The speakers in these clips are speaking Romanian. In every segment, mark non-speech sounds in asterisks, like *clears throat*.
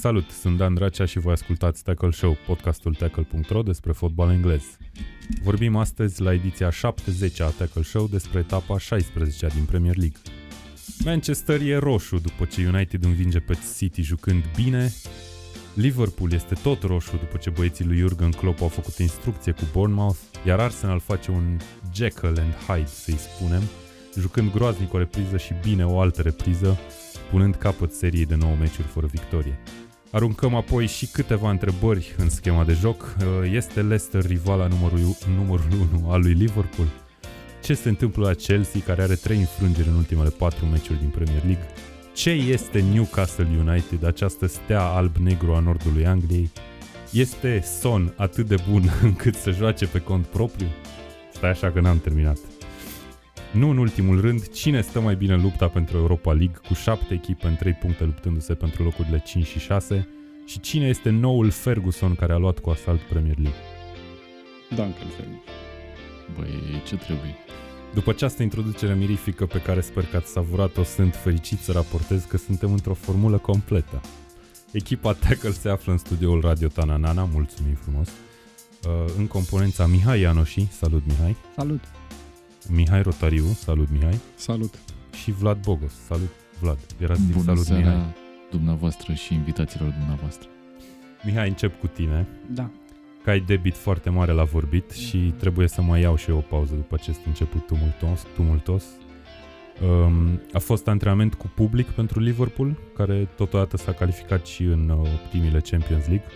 Salut, sunt Dan Dracea și voi ascultați Tackle Show, podcastul tackle.ro despre fotbal englez. Vorbim astăzi la ediția 70 a Tackle Show despre etapa 16 din Premier League. Manchester e roșu după ce United învinge pe City jucând bine, Liverpool este tot roșu după ce băieții lui Jurgen Klopp au făcut instrucție cu Bournemouth, iar Arsenal face un Jekyll and Hyde, să-i spunem, jucând groaznic o repriză și bine o altă repriză, punând capăt seriei de 9 meciuri fără victorie. Aruncăm apoi și câteva întrebări în schema de joc. Este Leicester rivala numărul, numărul *laughs* 1 al lui Liverpool? Ce se întâmplă la Chelsea, care are 3 înfrângeri în ultimele 4 meciuri din Premier League? Ce este Newcastle United, această stea alb-negru a nordului Angliei? Este Son atât de bun *laughs* încât să joace pe cont propriu? Stai așa că n-am terminat. Nu în ultimul rând, cine stă mai bine în lupta pentru Europa League, cu 7 echipe în 3 puncte luptându-se pentru locurile 5 și 6, și cine este noul Ferguson care a luat cu asalt Premier League? Duncan Ferguson. Băi, ce trebuie? După această introducere mirifică pe care sper că ați savurat-o, sunt fericit să raportez că suntem într-o formulă completă. Echipa Tackle se află în studioul Radio Tananana, mulțumim frumos, uh, în componența Mihai Ianoși, salut Mihai, Salut! Mihai Rotariu, salut Mihai, Salut! și Vlad Bogos, salut Vlad, era să zic Bună salut seara Mihai. dumneavoastră și invitațiilor dumneavoastră. Mihai, încep cu tine, Da. că ai debit foarte mare la vorbit și trebuie să mai iau și eu o pauză după acest început tumultos. tumultos. Um, a fost antrenament cu public pentru Liverpool, care totodată s-a calificat și în uh, optimile Champions League.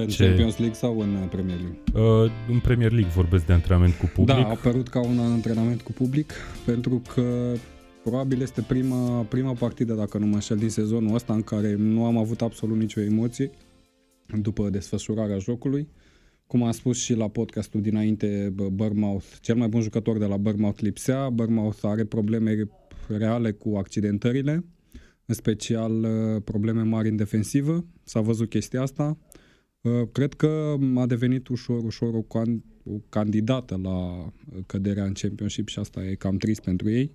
În Ce- Champions League sau în uh, Premier League? Uh, în Premier League vorbesc de antrenament cu public. Da, a apărut ca un antrenament cu public, pentru că probabil este prima, prima partidă, dacă nu mă înșel, din sezonul ăsta în care nu am avut absolut nicio emoție după desfășurarea jocului. Cum am spus și la podcastul dinainte, bă, Bournemouth, cel mai bun jucător de la Bournemouth lipsea. Bournemouth are probleme reale cu accidentările, în special uh, probleme mari în defensivă. S-a văzut chestia asta. Uh, Cred că a devenit ușor, ușor o, can- o candidată la căderea în Championship și asta e cam trist pentru ei.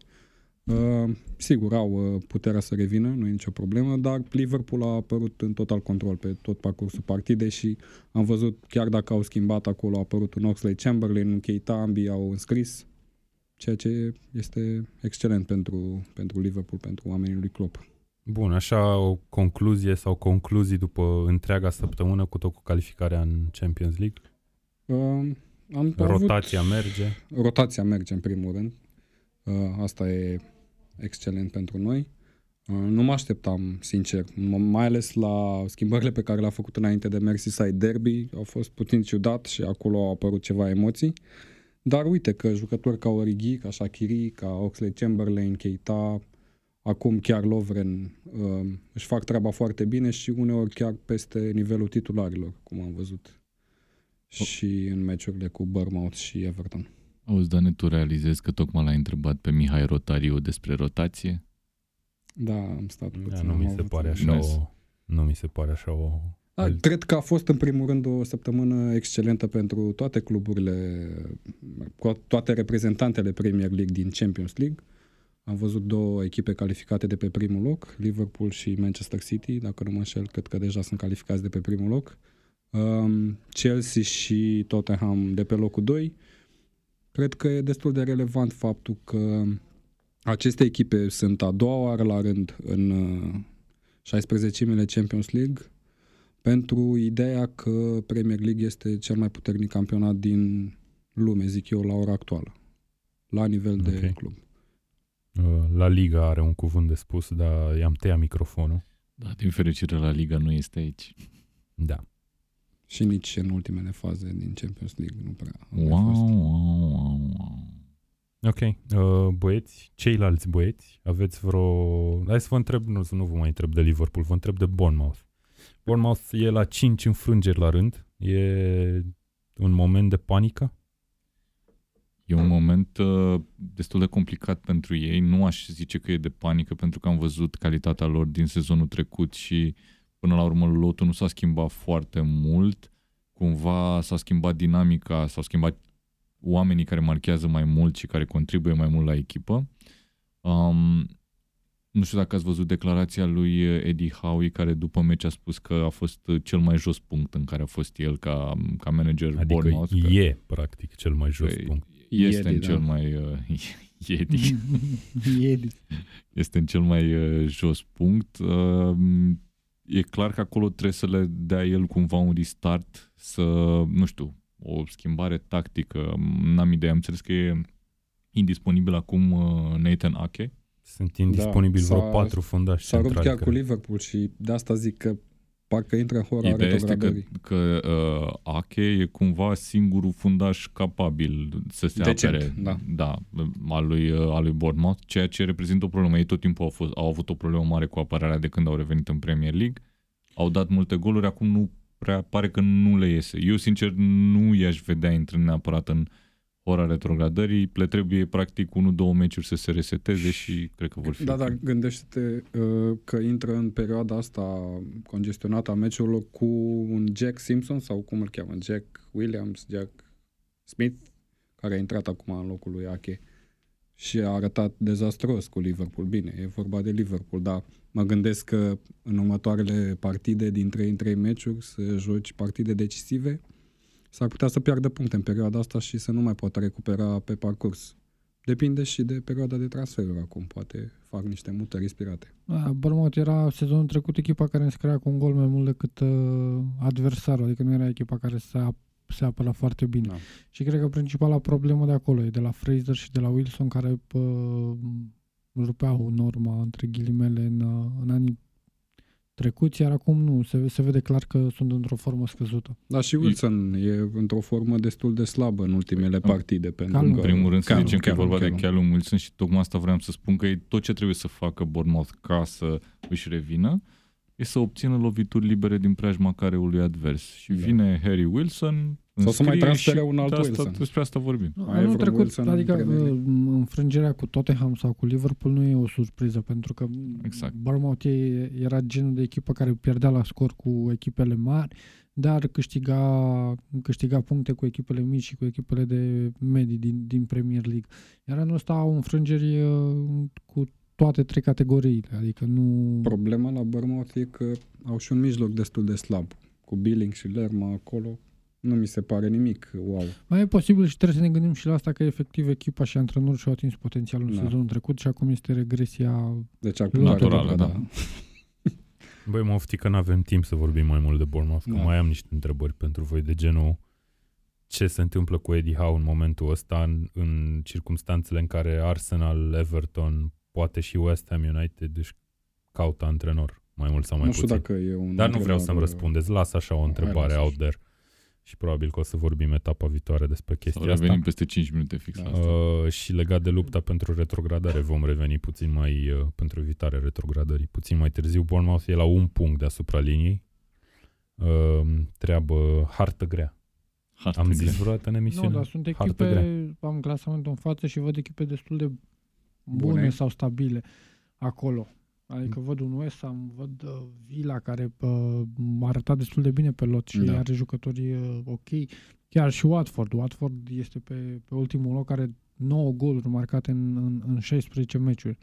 Uh, sigur, au uh, puterea să revină, nu e nicio problemă, dar Liverpool a apărut în total control pe tot parcursul partidei și am văzut, chiar dacă au schimbat acolo, a apărut un Oxley Chamberlain, un Keita, ambii au înscris, ceea ce este excelent pentru, pentru Liverpool, pentru oamenii lui Klopp. Bun, așa o concluzie sau concluzii după întreaga săptămână cu tot cu calificarea în Champions League. Uh, am Rotația avut... merge. Rotația merge în primul rând. Uh, Asta e excelent pentru noi. Uh, Nu mă așteptam, sincer, m- mai ales la schimbările pe care le-a făcut înainte de Merseyside Derby. Au fost puțin ciudat și acolo au apărut ceva emoții. Dar uite că jucători ca Origi, ca Shaqiri, ca Oxley Chamberlain, Keita, acum chiar Lovren uh, își fac treaba foarte bine și uneori chiar peste nivelul titularilor, cum am văzut și în meciurile cu Bournemouth și Everton. Auzi, Dane, tu realizezi că tocmai l-ai întrebat pe Mihai Rotariu despre rotație? Da, am stat puțin. Da, nu am mi se avut- pare așa Nice. o... Nu mi se pare așa o... Da, cred că a fost în primul rând o săptămână excelentă pentru toate cluburile, cu toate reprezentantele Premier League din Champions League. Am văzut două echipe calificate de pe primul loc, Liverpool și Manchester City, dacă nu mă înșel, cred că deja sunt calificați de pe primul loc. Um, Chelsea și Tottenham de pe locul 2. Cred că e destul de relevant faptul că aceste echipe sunt a doua oară la rând în uh, 16-mile Champions League pentru ideea că Premier League este cel mai puternic campionat din lume, zic eu, la ora actuală, la nivel de Ok. club. Uh, La Liga are un cuvânt de spus, dar i-am tăiat microfonul. Da, din fericire la Liga nu este aici. Da. Și nici în ultimele faze din Champions League nu prea a mai Wow, fost. wow, wow, wow. Ok. Uh, băieți, ceilalți băieți, aveți vreo... Hai să vă întreb, nu, nu vă mai întreb de Liverpool, vă întreb de Bournemouth. Bournemouth e la 5 înfrângeri la rând. E un moment de panică? E un moment uh, destul de complicat pentru ei. Nu aș zice că e de panică pentru că am văzut calitatea lor din sezonul trecut și până la urmă lotul nu s-a schimbat foarte mult. Cumva s-a schimbat dinamica, s-au schimbat oamenii care marchează mai mult și care contribuie mai mult la echipă. Um, Nu știu dacă ați văzut declarația lui Eddie Howe, care după meci a spus că a fost cel mai jos punct în care a fost el ca, ca manager Adică Bournemouth. că e, practic, cel mai jos Păi, punct. Este Iedi, în da. cel mai... Uh, *laughs* Iedi. Iedi. *laughs* este în cel mai uh, jos punct. Uh, e clar că acolo trebuie să le dea el cumva un restart, să, nu știu, o schimbare tactică. N-am idee, am înțeles că e indisponibil acum uh, Nathan Ake. Sunt indisponibili Da, vreo s-a- patru fundași S-a rupt centrali. chiar cu care- Liverpool și de asta zic că parcă intră în hora Ideea este că, retrogradării. că uh, Ake e cumva singurul fundaș capabil să se Decent, apere da. da, al, lui, uh, al lui Bournemouth, ceea ce reprezintă o problemă. Ei tot timpul au, fost, au avut o problemă mare cu apărarea de când au revenit în Premier League. Au dat multe goluri, acum nu prea pare că nu le iese. Eu, sincer, nu i-aș vedea intrând neapărat în ora retrogradării. Le trebuie practic 1-2 meciuri să se reseteze și cred că vor fi. Da, ok. dar gândește-te uh, că intră în perioada asta congestionată a meciurilor cu un Jack Simpson sau cum îl cheamă, Jack Williams, Jack Smith, care a intrat acum în locul lui Ake și a arătat dezastros cu Liverpool. Bine, e vorba de Liverpool, dar mă gândesc că în următoarele partide din 3 în 3 meciuri să joci partide decisive, s-ar putea să piardă puncte în perioada asta și să nu mai poată recupera pe parcurs. Depinde și de perioada de transferuri acum. Poate fac niște mutări inspirate. Da, Bournemouth era sezonul trecut echipa care înscria cu un gol mai mult decât uh, adversarul, adică nu era echipa care se, ap- se apăra foarte bine. Da. Și cred că principala problemă de acolo e de la Fraser și de la Wilson care uh, rupeau norma între ghilimele în, uh, în anii trecuți, iar acum nu, se, se vede clar că sunt într-o formă scăzută. Dar și Wilson e într-o formă destul de slabă în ultimele În partide. Pentru Callum. că În primul rând să Callum, zicem că e Callum, vorba de Callum. Callum Wilson și tocmai asta vreau să spun că e tot ce trebuie să facă Bournemouth ca să își revină e să obțină lovituri libere din preajma careului advers. Și Da. vine Harry Wilson Sau să mai înscrie transfere și un alt de asta, Wilson. Despre asta vorbim. Mai e Anul vreun trecut, Wilson în adică Premier League? uh, înfrângerea cu Tottenham sau cu Liverpool nu e o surpriză, pentru că Exact. Bournemouth e- era genul de echipă care pierdea la scor cu echipele mari, dar câștiga, câștiga puncte cu echipele mici și cu echipele de medii din, din Premier League. Iar anul ăsta au înfrângeri uh, cu toate trei categoriile, adică nu... Problema la Bournemouth e că au și un mijloc destul de slab. Cu Billing și Lerma acolo. Nu mi se pare nimic wow. Mai e posibil și trebuie să ne gândim și la asta că efectiv echipa și antrenorul și-au atins potențialul în Da. sezonul trecut și acum este regresia Deci ar Naturală, putea da. *laughs* Băi, mă ofti că nu avem timp să vorbim mai mult de Bournemouth, că Da. mai am niște întrebări pentru voi de genul ce se întâmplă cu Eddie Howe în momentul ăsta în, în circumstanțele în care Arsenal, Everton, poate și West Ham United își caută antrenor, mai mult sau mai Nu știu puțin. dacă e un Dar nu vreau antrenor, să-mi răspundeți, las așa o Hai, întrebare lasă out așa. there și probabil că o să vorbim etapa viitoare despre Sau chestia asta. revenim peste 5 minute fix la Da. asta. Uh, și legat de lupta pentru retrogradare vom reveni puțin mai uh, pentru evitarea retrogradării. Puțin mai târziu Bournemouth e la un punct deasupra liniei. Uh, treabă hartă grea. Hartă Am grea. zis vreodată în emisiune? Nu, dar sunt Hartă echipe, am clasamentul în față și văd echipe destul de bune, Bune. sau stabile acolo. Adică văd un West Ham, văd uh, Villa care uh, a arătat destul de bine pe lot și Da. are jucători uh, ok. Chiar și Watford. Watford este pe, pe ultimul loc, are 9 goluri marcate în, în, în 16 meciuri.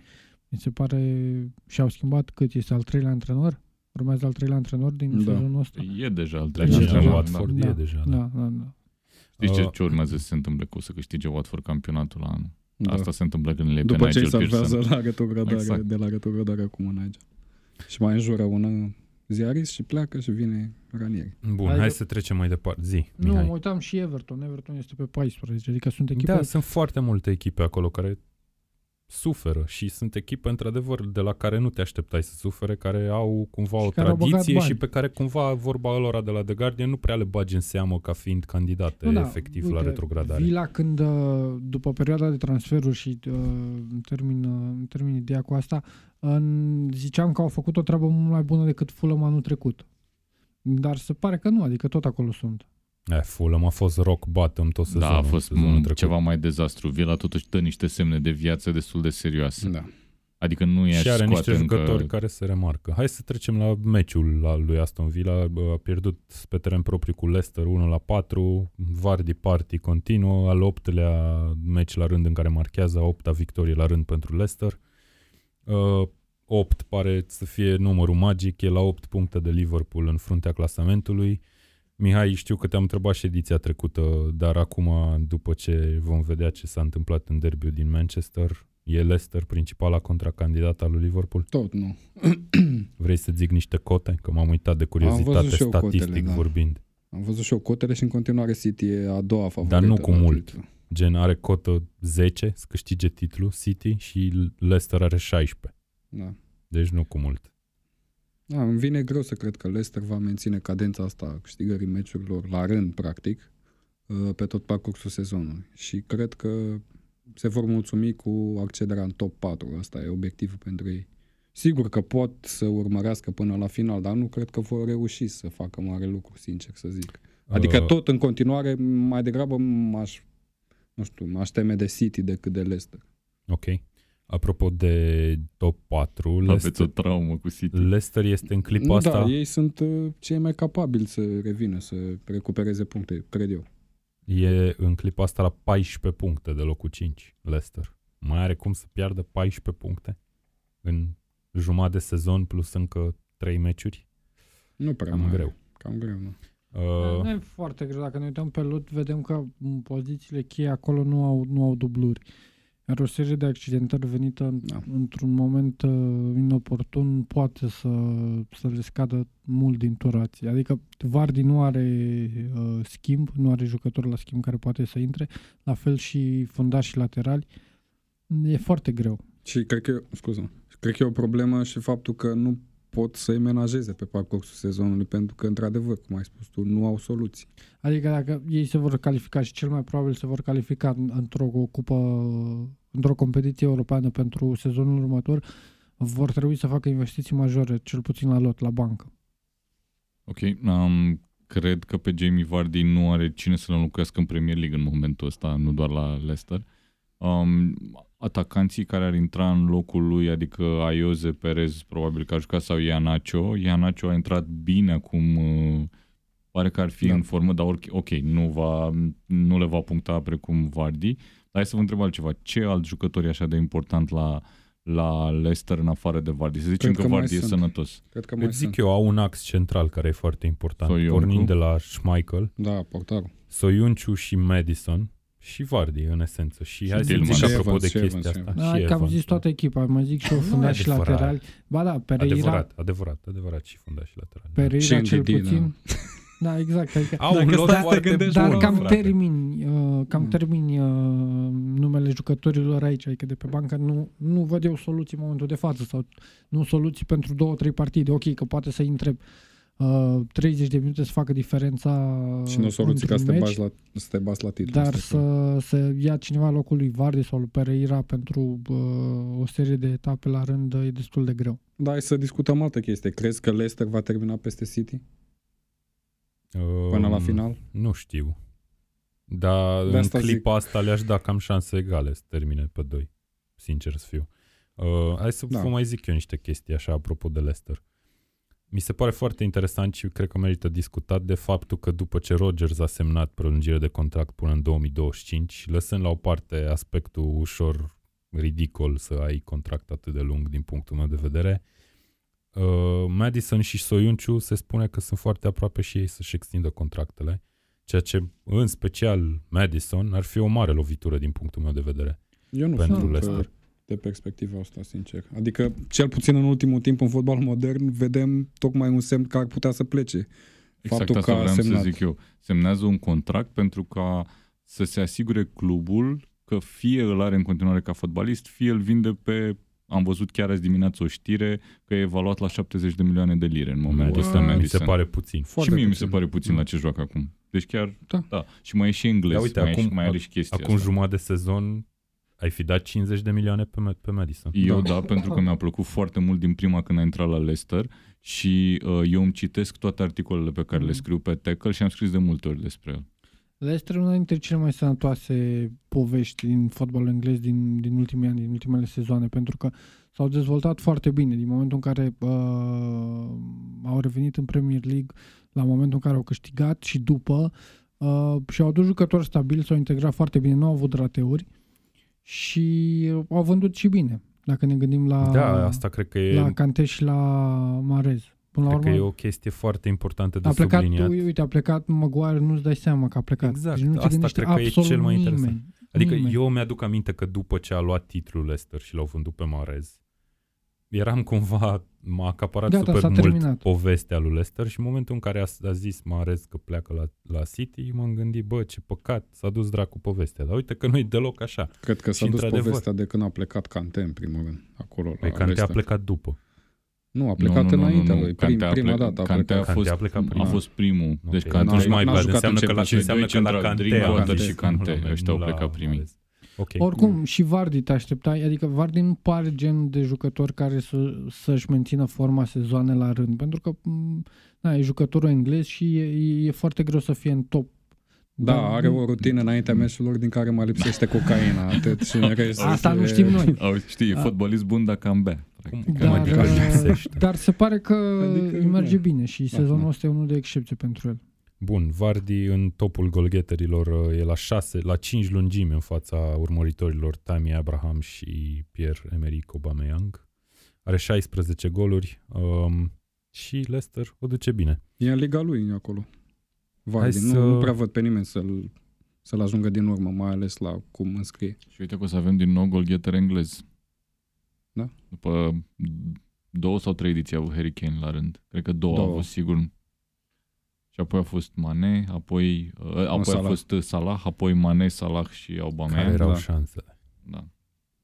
Mi se pare și-au schimbat cât este al treilea antrenor? Urmează al treilea antrenor din Da. sezonul ăsta? E deja al Deja, treilea. deja, deja, Watford da. e deja. Da. Da, da, da. Știți ce, Uh, ce urmează să se întâmple? Că o să câștige Watford campionatul la anul. Da. Asta se întâmplă când le pe După ce îi Nigel salvează Pearson. la retrogradare, Exact. de la retrogradare acum în Nigel. Și mai înjură un ziarist și pleacă și vine Ranieri. Bun, Adică- hai să trecem mai departe. Zi, Nu, Mihai. mă uitam și Everton. Everton este pe 14, adică sunt echipe... Da, sunt foarte multe echipe acolo care suferă și sunt echipe într-adevăr de la care nu te așteptai să sufere, care au cumva Și o care au băgat tradiție bani. și pe care cumva vorba lor de la The Guardian nu prea le bagi în seamă ca fiind candidate Nu, da, efectiv uite, la retrogradare. Villa când, uh, după perioada de transferuri și uh, în termin, uh, în termin ideea cu asta, în, ziceam că au făcut o treabă mult mai bună decât Fulham anul trecut. Dar se pare că nu, adică tot acolo sunt. Eh, Fulham a fost rock bottom tot sezonul. Da, a fost sezonul m- trecut. ceva mai dezastru. Villa totuși dă niște semne de viață destul de serioase. Da. Adică nu i-aș și are scoate niște încă... jucători care se remarcă. Hai să trecem la meciul la lui Aston Villa. Bă, A pierdut pe teren propriu cu Leicester 1 la 4. Vardy party continuă. Al optelea meci la rând în care marchează a opta victorie la rând pentru Leicester. Uh, 8 pare să fie numărul magic, e la 8 puncte de Liverpool în fruntea clasamentului. Mihai, știu că te-am întrebat și ediția trecută, dar acum, după ce vom vedea ce s-a întâmplat în derbiul din Manchester, e Leicester principala contracandidată al lui Liverpool? Tot nu. *clears throat* Vrei să zic niște cote? Că m-am uitat de curiozitate văzut și eu statistic cotele, da. vorbind. Am văzut și eu cotele și în continuare City e a doua favorită. Dar nu cu la mult. titlu. Gen are cotă 10 să câștige titlul City și Leicester are 16. Da. Deci nu cu mult. Da, îmi vine greu să cred că Leicester va menține cadența asta a câștigării meciurilor la rând, practic, uh, pe tot parcursul sezonului. Și cred că se vor mulțumi cu accederea în top 4. Asta e obiectivul pentru ei. Sigur că pot să urmărească până la final, dar nu cred că vor reuși să facă mare lucru, sincer să zic. Adică Uh, tot în continuare, mai degrabă m-aș, nu știu, m-aș teme de City decât de Leicester. Ok. Apropo de top 4, Aveți o Leicester, traumă cu City. Leicester este în clipa asta... Da, ei sunt uh, cei mai capabili să revină, să recupereze puncte, cred eu. E în clipa asta la 14 puncte de locul 5, Leicester. Mai are cum să piardă 14 puncte în jumătate de sezon plus încă 3 meciuri? Nu prea Cam mare. greu. Cam greu, nu. Uh, Nu e foarte greu. Dacă ne uităm pe lot, vedem că m, pozițiile cheie acolo nu au, nu au dubluri. Iar o serie de accidentări venită în, Da. într-un moment uh, inoportun poate să, să le scadă mult din turație. Adică Vardy nu are uh, schimb, nu are jucător la schimb care poate să intre, la fel și fundașii laterali. E foarte greu. Și cred că, scuză, cred că e o problemă și faptul că nu pot să-i menajeze pe parcursul sezonului, pentru că, într-adevăr, cum ai spus tu, nu au soluții. Adică dacă ei se vor califica și cel mai probabil se vor califica în- într-o cupă, într-o competiție europeană pentru sezonul următor, vor trebui să facă investiții majore, cel puțin la lot, la bancă. Ok, um, cred că pe Jamie Vardy nu are cine să-l înlocuiască în Premier League în momentul ăsta, nu doar la Leicester. Um, atacanții care ar intra în locul lui, adică Aioze, Perez, probabil că a jucat, sau Ianacio. Ianacio a intrat bine acum, uh, pare că ar fi Da. în formă, dar oric- ok, nu, va, nu le va puncta precum Vardy. Dar hai să vă întreb altceva. Ce alt jucător e așa de important la, la Leicester în afară de Vardy? Să zicem Cred că, că mai Vardy e sunt. sănătos. Cred că mai îți zic sunt. eu, au un ax central care e foarte important. Soyuncu. Pornind de la Schmeichel, Da, portarul. Soiunciu și Madison și Vardy, în esență. Și, hai să Tillman. zic Și apropo Evans, de și chestia Evans, asta. și Da, și că am Evans, zis da. toată echipa, mai zic și eu Nu e fundași adevărat. laterali. Ba da, Pereira, Adevărat, adevărat, adevărat și fundaș și lateral. da. Pereira Și cel NDD, puțin. Da, exact. Adică, Au un Dacă lot stai să te foarte gândești, bun, dar cam frate. termini, uh, cam Mm. termini uh, numele jucătorilor aici, adică de pe bancă nu, nu văd eu soluții în momentul de față sau nu soluții pentru două, trei partide. Ok, că poate să intre uh, 30 de minute să facă diferența Și nu o soluție ca să te, într-un bași la, să te bași la titlu. dar asta e clar. să, să ia cineva locul lui Vardy sau lui Pereira pentru uh, o serie de etape la rând e destul de greu. Da, hai să discutăm altă chestie. Crezi că Leicester va termina peste City până la Um, final? Nu știu. Dar De în asta clipa asta le-aș da cam șanse egale să termine pe doi. Sincer să fiu. Uh, hai să Da. vă mai zic eu niște chestii așa apropo de Leicester. Mi se pare foarte interesant și cred că merită discutat de faptul că după ce Rodgers a semnat prelungire de contract până în 2025, lăsând la o parte aspectul ușor ridicol să ai contract atât de lung din punctul meu de vedere, uh, Madison și Soiunciu se spune că sunt foarte aproape și ei să-și extindă contractele, ceea ce în special Madison ar fi o mare lovitură din punctul meu de vedere. Eu nu pentru sunt Leicester. uh, de perspectiva asta, sincer. Adică, cel puțin în ultimul timp, în fotbal modern, vedem tocmai un semn că ar putea să plece. Exact Faptul asta că a vreau semnat. să zic eu. Semnează un contract pentru ca să se asigure clubul că fie îl are în continuare ca fotbalist, fie îl vinde pe... Am văzut chiar azi dimineață o știre că e evaluat la 70 de milioane de lire în momentul ăsta mi se Madison. pare puțin. și Foarte mie mi puțin. se pare puțin la ce joacă acum. Deci chiar, Da. da. Și mai e și englez, Da, uite, mai, acum- e, și- mai are și chestia Acum asta. jumătate de sezon ai fi dat 50 de milioane pe, Ma- pe Madison. Eu Da. da. pentru că mi-a plăcut foarte mult din prima când a intrat la Leicester și uh, eu îmi citesc toate articolele pe care le Mhm. scriu pe Tackle și am scris de multe ori despre el. Leicester e una dintre cele mai sănătoase povești din fotbalul englez din, din ultimii ani, din ultimele sezoane, pentru că s-au dezvoltat foarte bine din momentul în care uh, au revenit în Premier League, la momentul în care au câștigat și după uh, și au adus jucători stabili, s-au integrat foarte bine, nu au avut rateuri și uh, au vândut și bine. Dacă ne gândim la, Da, asta cred că e, la Canteș și la Marez. Până la cred că urmă, e o chestie foarte importantă de a plecat, subliniat. uite, a plecat Maguire, nu-ți dai seama că a plecat. Exact, Deci nu se asta gândește cred că e absolut cel mai nimeni. interesant. Adică Nimeni. eu mi-aduc aminte că după ce a luat titlul Leicester și l-au vândut pe Marez, eram cumva, m-a acaparat Gata, super s-a mult terminat. povestea lui Leicester și în momentul în care a, a zis Marez că pleacă la, la City, m-am gândit, bă, ce păcat, s-a dus dracu povestea. Dar uite că nu-i deloc așa. Cred că s-a Și dus într-adevăr. povestea de când a plecat Cante, în primul rând, acolo. Păi la Cante a Leicester. plecat după. Nu, a plecat înaintea lui. Prim, Cante a prima plecat- dată a Cante plecat. a fost, Cante a plecat a prima. fost primul. Ok. Deci N-a- Cante n-a- mai n-a bad, jucat înseamnă în că, la, Champions League. înseamnă că la Doi Cante centrali, a Drinkwater zis, și Cante, nu la- ăștia au nu la plecat primii. Marez. Ok. Oricum, și Vardy te așteptai, adică Vardy nu pare genul de jucător care să, să-și mențină forma sezoane la rând, pentru că m, na, e jucătorul englez și e, e foarte greu să fie în top. Da, Dar are nu- o rutină înaintea meciurilor din care mai lipsește *laughs* cocaina, atât și în rest. Asta nu e- știm noi. Au, știi, e A- fotbalist bun dacă am bea. practic. Cum Dar, adică lipsește? dar se pare că Adică, îi merge da. bine și Da, sezonul da. ăsta e unul de excepție pentru el. Bun, Vardy în topul golgheterilor uh, e la 6, la 5 lungimi în fața urmăritorilor Tammy Abraham și Pierre-Emerick Aubameyang. Are 16 goluri um, și Leicester o duce bine. E în liga lui acolo. Vardy. Hai Nu, să- nu prea văd pe nimeni să-l, să-l ajungă din urmă, mai ales la cum înscrie. Și uite că o să avem din nou golgheter englez. Da. După două sau trei ediții a avut Harry Kane la rând. Cred că două, Două. a fost sigur. Și apoi a fost Mane, apoi, uh, apoi a Salah. fost uh, Salah, apoi Mane, Salah și Care Aubameyang. erau da. șansele? Da.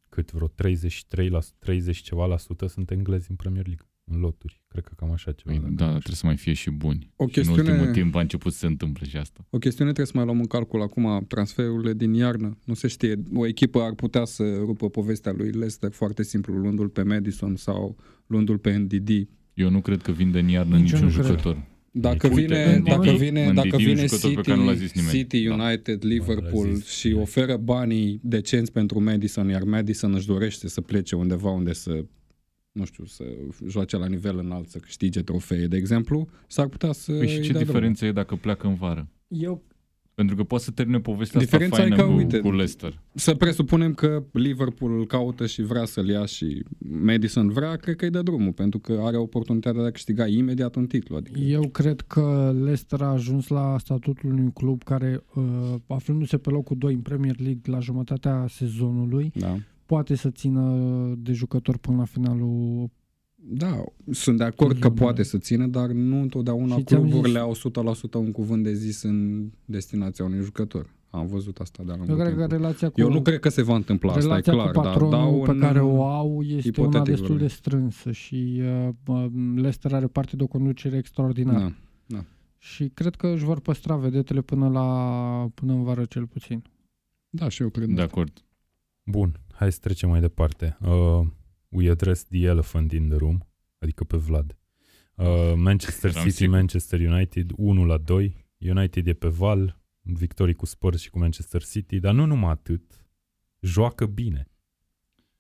Cât vreo 33 la 30 ceva la sută sunt englezi în Premier League, în loturi. Cred că cam așa ceva. Păi, dacă da, nu știu. trebuie să mai fie și buni. O Și în chestiune- ultimul timp a început să se întâmple și asta. O chestiune trebuie să mai luăm în calcul acum, transferurile din iarnă. Nu se știe, o echipă ar putea să rupă povestea lui Leicester foarte simplu, luându-l pe Madison sau luându-l pe NDD. Eu nu cred că vinde în iarnă Nici eu niciun nu cred. Jucător. Dacă Uite, vine, Ndidi- dacă vine, Ndidi dacă e un vine jucător pe City, care nu l-a zis nimeni. City, Da. United, Liverpool l-a zis și nimeni. oferă banii decenți pentru Madison, iar Madison își dorește să plece undeva unde să nu știu, să joace la nivel înalt, să câștige trofee, de exemplu, s-ar putea să Păi și îi ce dea diferență e dacă pleacă în vară? Eu Pentru că poate să termine povestea Diferența asta e faină că, cu, uite, cu Leicester. drumul. Să presupunem că Liverpool îl caută și vrea să-l ia și Madison vrea, cred că îi dă drumul, pentru că are oportunitatea de a câștiga imediat un titlu. Adică Eu cred că Leicester a ajuns la statutul unui club care, uh, aflându-se pe locul 2 în Premier League la jumătatea sezonului, da. poate să țină de jucător până la finalul. Da, sunt de acord că Zonele. poate să țină, dar nu întotdeauna Și ți-am cluburile zis- au 100% un cuvânt de zis în destinația unui jucător. Am văzut asta de-a lungul Eu cred că timpului. relația cu, Eu nu cred că se va întâmpla, asta e relația clar, cu dar patronul dau pe în- care o au este una ipotetic destul de vorbim. strânsă și uh, uh, Leicester are parte de o conducere extraordinară. Da. Și cred că își vor păstra vedetele până, la, până în vară cel puțin. da, și eu cred. De acord. Bun, hai să trecem mai departe. Uh, we address the elephant in the room, adică pe Vlad. Uh, Manchester Eram City, sigur. Manchester United, 1 la 2. United e pe val, victorii cu Spurs și cu Manchester City, dar nu numai atât. Joacă bine.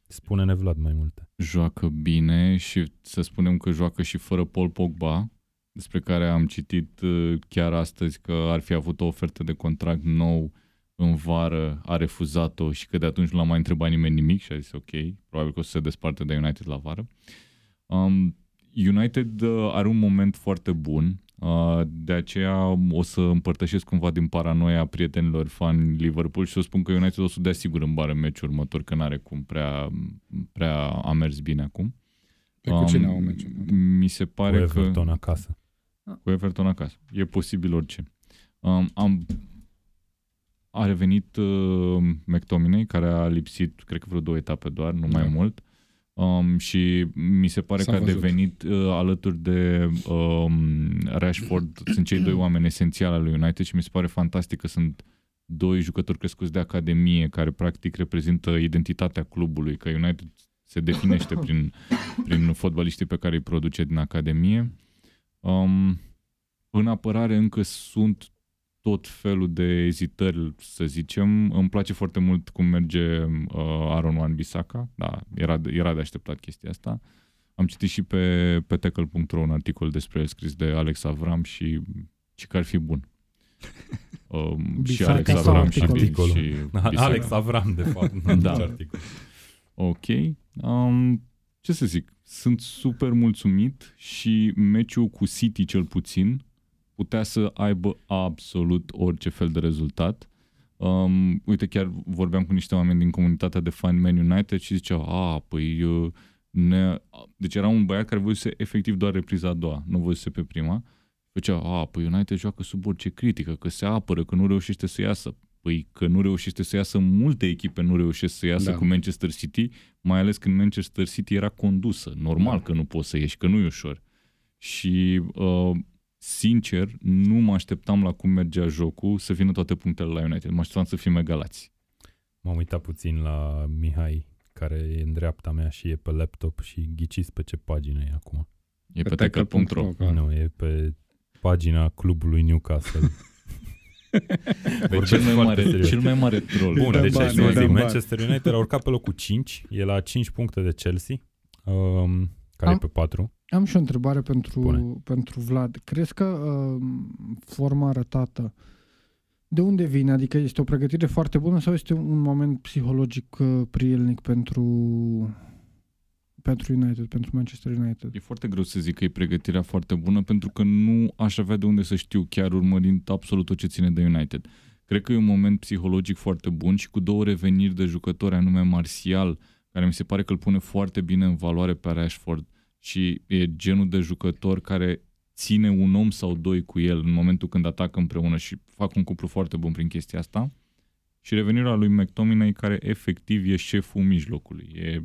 Spune-ne Vlad mai multe. Joacă bine și să spunem că joacă și fără Paul Pogba, despre care am citit uh, chiar astăzi că ar fi avut o ofertă de contract nou în vară, a refuzat-o și că de atunci nu l-a mai întrebat nimeni nimic și a zis ok, probabil că o să se desparte de United la vară. Um, United uh, are un moment foarte bun, uh, de aceea o să împărtășesc cumva din paranoia prietenilor fan Liverpool și să spun că United o să dea sigur în bară meciul următor, că n-are cum, prea, prea a mers bine acum. Pe cu cine Um, au meciul? Mi se pare cu Everton că... acasă. Cu Everton acasă. E posibil orice. Um, am, a revenit uh, McTominay, care a lipsit, cred că vreo două etape doar, nu mai Da. mult. Um, și mi se pare S-a că a văzut. devenit uh, alături de um, Rashford, sunt cei doi oameni esențiali al lui United și mi se pare fantastic că sunt doi jucători crescuți de academie care practic reprezintă identitatea clubului, că United se definește prin, prin fotbaliștii pe care îi produce din academie. Um, în apărare încă sunt tot felul de ezitări, să zicem. Îmi place foarte mult cum merge uh, Aaron Wan-Bissaka. Da, era, de- era de așteptat chestia asta. Am citit și pe, pe tackle.ro un articol despre el scris de Alex Avram și, și că ar fi bun. *laughs* Um, și Bissaka Alex sau Avram și, articolul? și Da, Bissaka. Alex Avram, de fapt. *laughs* Da. da. Articol. Ok. Um, ce să zic, sunt super mulțumit și meciul cu City cel puțin putea să aibă absolut orice fel de rezultat. Um, uite, chiar vorbeam cu niște oameni din comunitatea de fan Man United și ziceau, a, păi, uh, ne... deci era un băiat care voise efectiv doar repriza a doua, nu voise pe prima. Făcea, a, păi United joacă sub orice critică, că se apără, că nu reușește să iasă. Păi că nu reușește să iasă, multe echipe nu reușesc să iasă da. cu Manchester City, mai ales când Manchester City era condusă. Normal da. că nu poți să ieși, că nu e ușor. Și uh, sincer, nu mă așteptam la cum mergea jocul să vină toate punctele la United. Mă așteptam să fim egalați. M-am uitat puțin la Mihai, care e în dreapta mea și e pe laptop și ghiciți pe ce pagină e acum. E pe, pe tackle.ro. Nu, e pe pagina clubului Newcastle. Pe *laughs* cel mai, mare, cel mai mare troll. Bun, deci bani, să zic, Manchester United a urcat pe locul 5, e la 5 puncte de Chelsea, um, care am, e pe 4. Am și o întrebare pentru, pentru Vlad. Crezi că uh, forma arătată de unde vine? Adică este o pregătire foarte bună sau este un moment psihologic uh, prielnic pentru pentru United, pentru Manchester United. E foarte greu să zic că e pregătirea foarte bună pentru că nu aș avea de unde să știu chiar urmărind absolut tot ce ține de United. Cred că e un moment psihologic foarte bun și cu două reveniri de jucători anume Martial, care mi se pare că îl pune foarte bine în valoare pe Rashford și e genul de jucător care ține un om sau doi cu el în momentul când atacă împreună și fac un cuplu foarte bun prin chestia asta. Și revenirea lui McTominay care efectiv e șeful mijlocului. E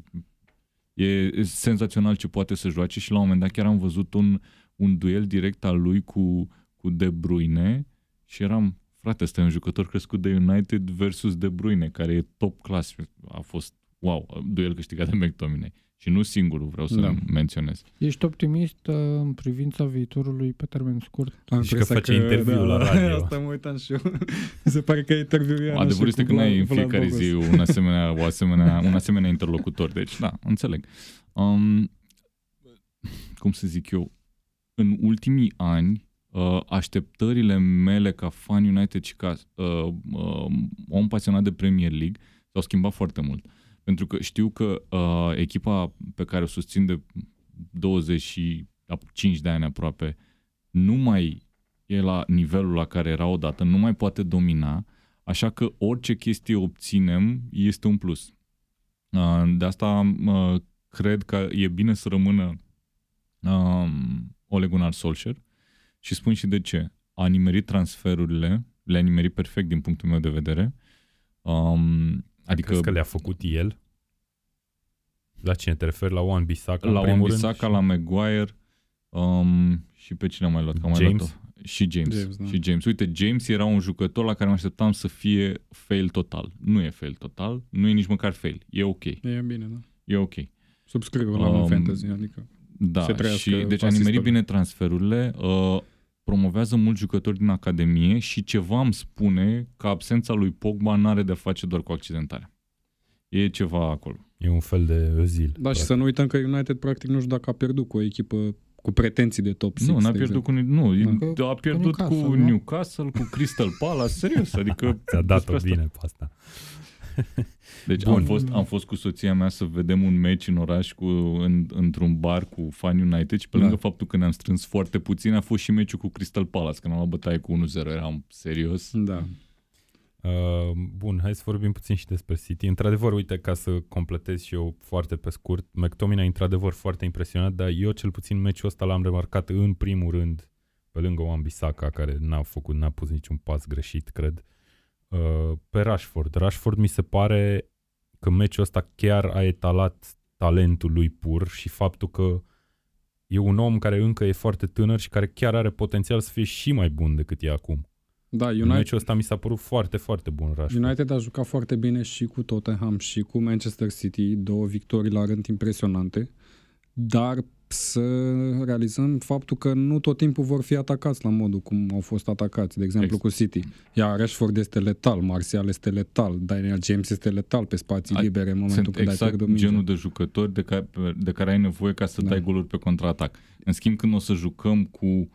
E senzațional ce poate să joace și la un moment dat chiar am văzut un, un duel direct al lui cu, cu De Bruyne și eram, frate, ăsta e un jucător crescut de United versus De Bruyne, care e top class. A fost, wow, duel câștigat de McTominay. Și nu singurul vreau să da. menționez. Ești optimist uh, în privința viitorului pe termen scurt? Am și că face că, interviu da, la radio. *laughs* Asta mă uitam și eu. se pare că interviu Adevărul este că nu ai în fiecare zi un *laughs* asemenea, o asemenea, un asemenea interlocutor. Deci, da, înțeleg. Um, cum să zic eu, în ultimii ani, uh, așteptările mele ca fan United și ca uh, uh, om pasionat de Premier League s-au schimbat foarte mult. Uh, pentru că știu că uh, echipa pe care o susțin de 25 de ani aproape nu mai e la nivelul la care era odată, nu mai poate domina, așa că orice chestie obținem este un plus. Uh, de asta uh, cred că e bine să rămână uh, Ole Gunnar Solskjaer și spun și de ce. A nimerit transferurile, le-a nimerit perfect din punctul meu de vedere. Um, Adică Crezi că le-a făcut el? La cine te referi? La One Bissaka? La One Bissaka, și... la Maguire um, și pe cine am mai luat? Că am James? Mai luat și James. James da. Și James. Uite, James era un jucător la care mă așteptam să fie fail total. Nu e fail total, nu e nici măcar fail. E ok. E bine, da. E ok. Subscriu la um, un fantasy, adică da, și deci a nimerit bine transferurile, uh, promovează mulți jucători din academie și ceva îmi spune că absența lui Pogba nu are de face doar cu accidentarea. E ceva acolo. E un fel de zil. Da, și să nu uităm că United practic nu știu dacă a pierdut cu o echipă cu pretenții de top 6. Nu, n-a pierdut cu, nu, da. a pierdut cu Newcastle, cu, Newcastle, cu Crystal Palace, serios, adică... *laughs* Ți-a dat-o bine pe asta. Deci am fost, am fost cu soția mea să vedem un meci în oraș cu, în, într-un bar cu Fan United și pe lângă da. faptul că ne-am strâns foarte puțin, a fost și meciul cu Crystal Palace, când am luat bătaie cu 1-0, eram serios. Da. Uh, bun, hai să vorbim puțin și despre City. Într-adevăr, uite, ca să completez și eu foarte pe scurt, McTominay într-adevăr foarte impresionat, dar eu cel puțin meciul ăsta l-am remarcat în primul rând pe lângă Wan Bissaka, care n-a făcut, n-a pus niciun pas greșit, cred, uh, pe Rashford. Rashford mi se pare că meciul ăsta chiar a etalat talentul lui pur și faptul că e un om care încă e foarte tânăr și care chiar are potențial să fie și mai bun decât e acum. Da, United, meciul ăsta mi s-a părut foarte, foarte bun Rashford. United a jucat foarte bine și cu Tottenham și cu Manchester City, două victorii la rând impresionante, dar să realizăm faptul că nu tot timpul vor fi atacați la modul cum au fost atacați, de exemplu exact. cu City. Iar Rashford este letal, Martial este letal, Daniel James este letal pe spații ai, libere în momentul când exact ai pierdut genul de jucători de care, de care ai nevoie ca să da. dai goluri pe contraatac. În schimb, când o să jucăm cu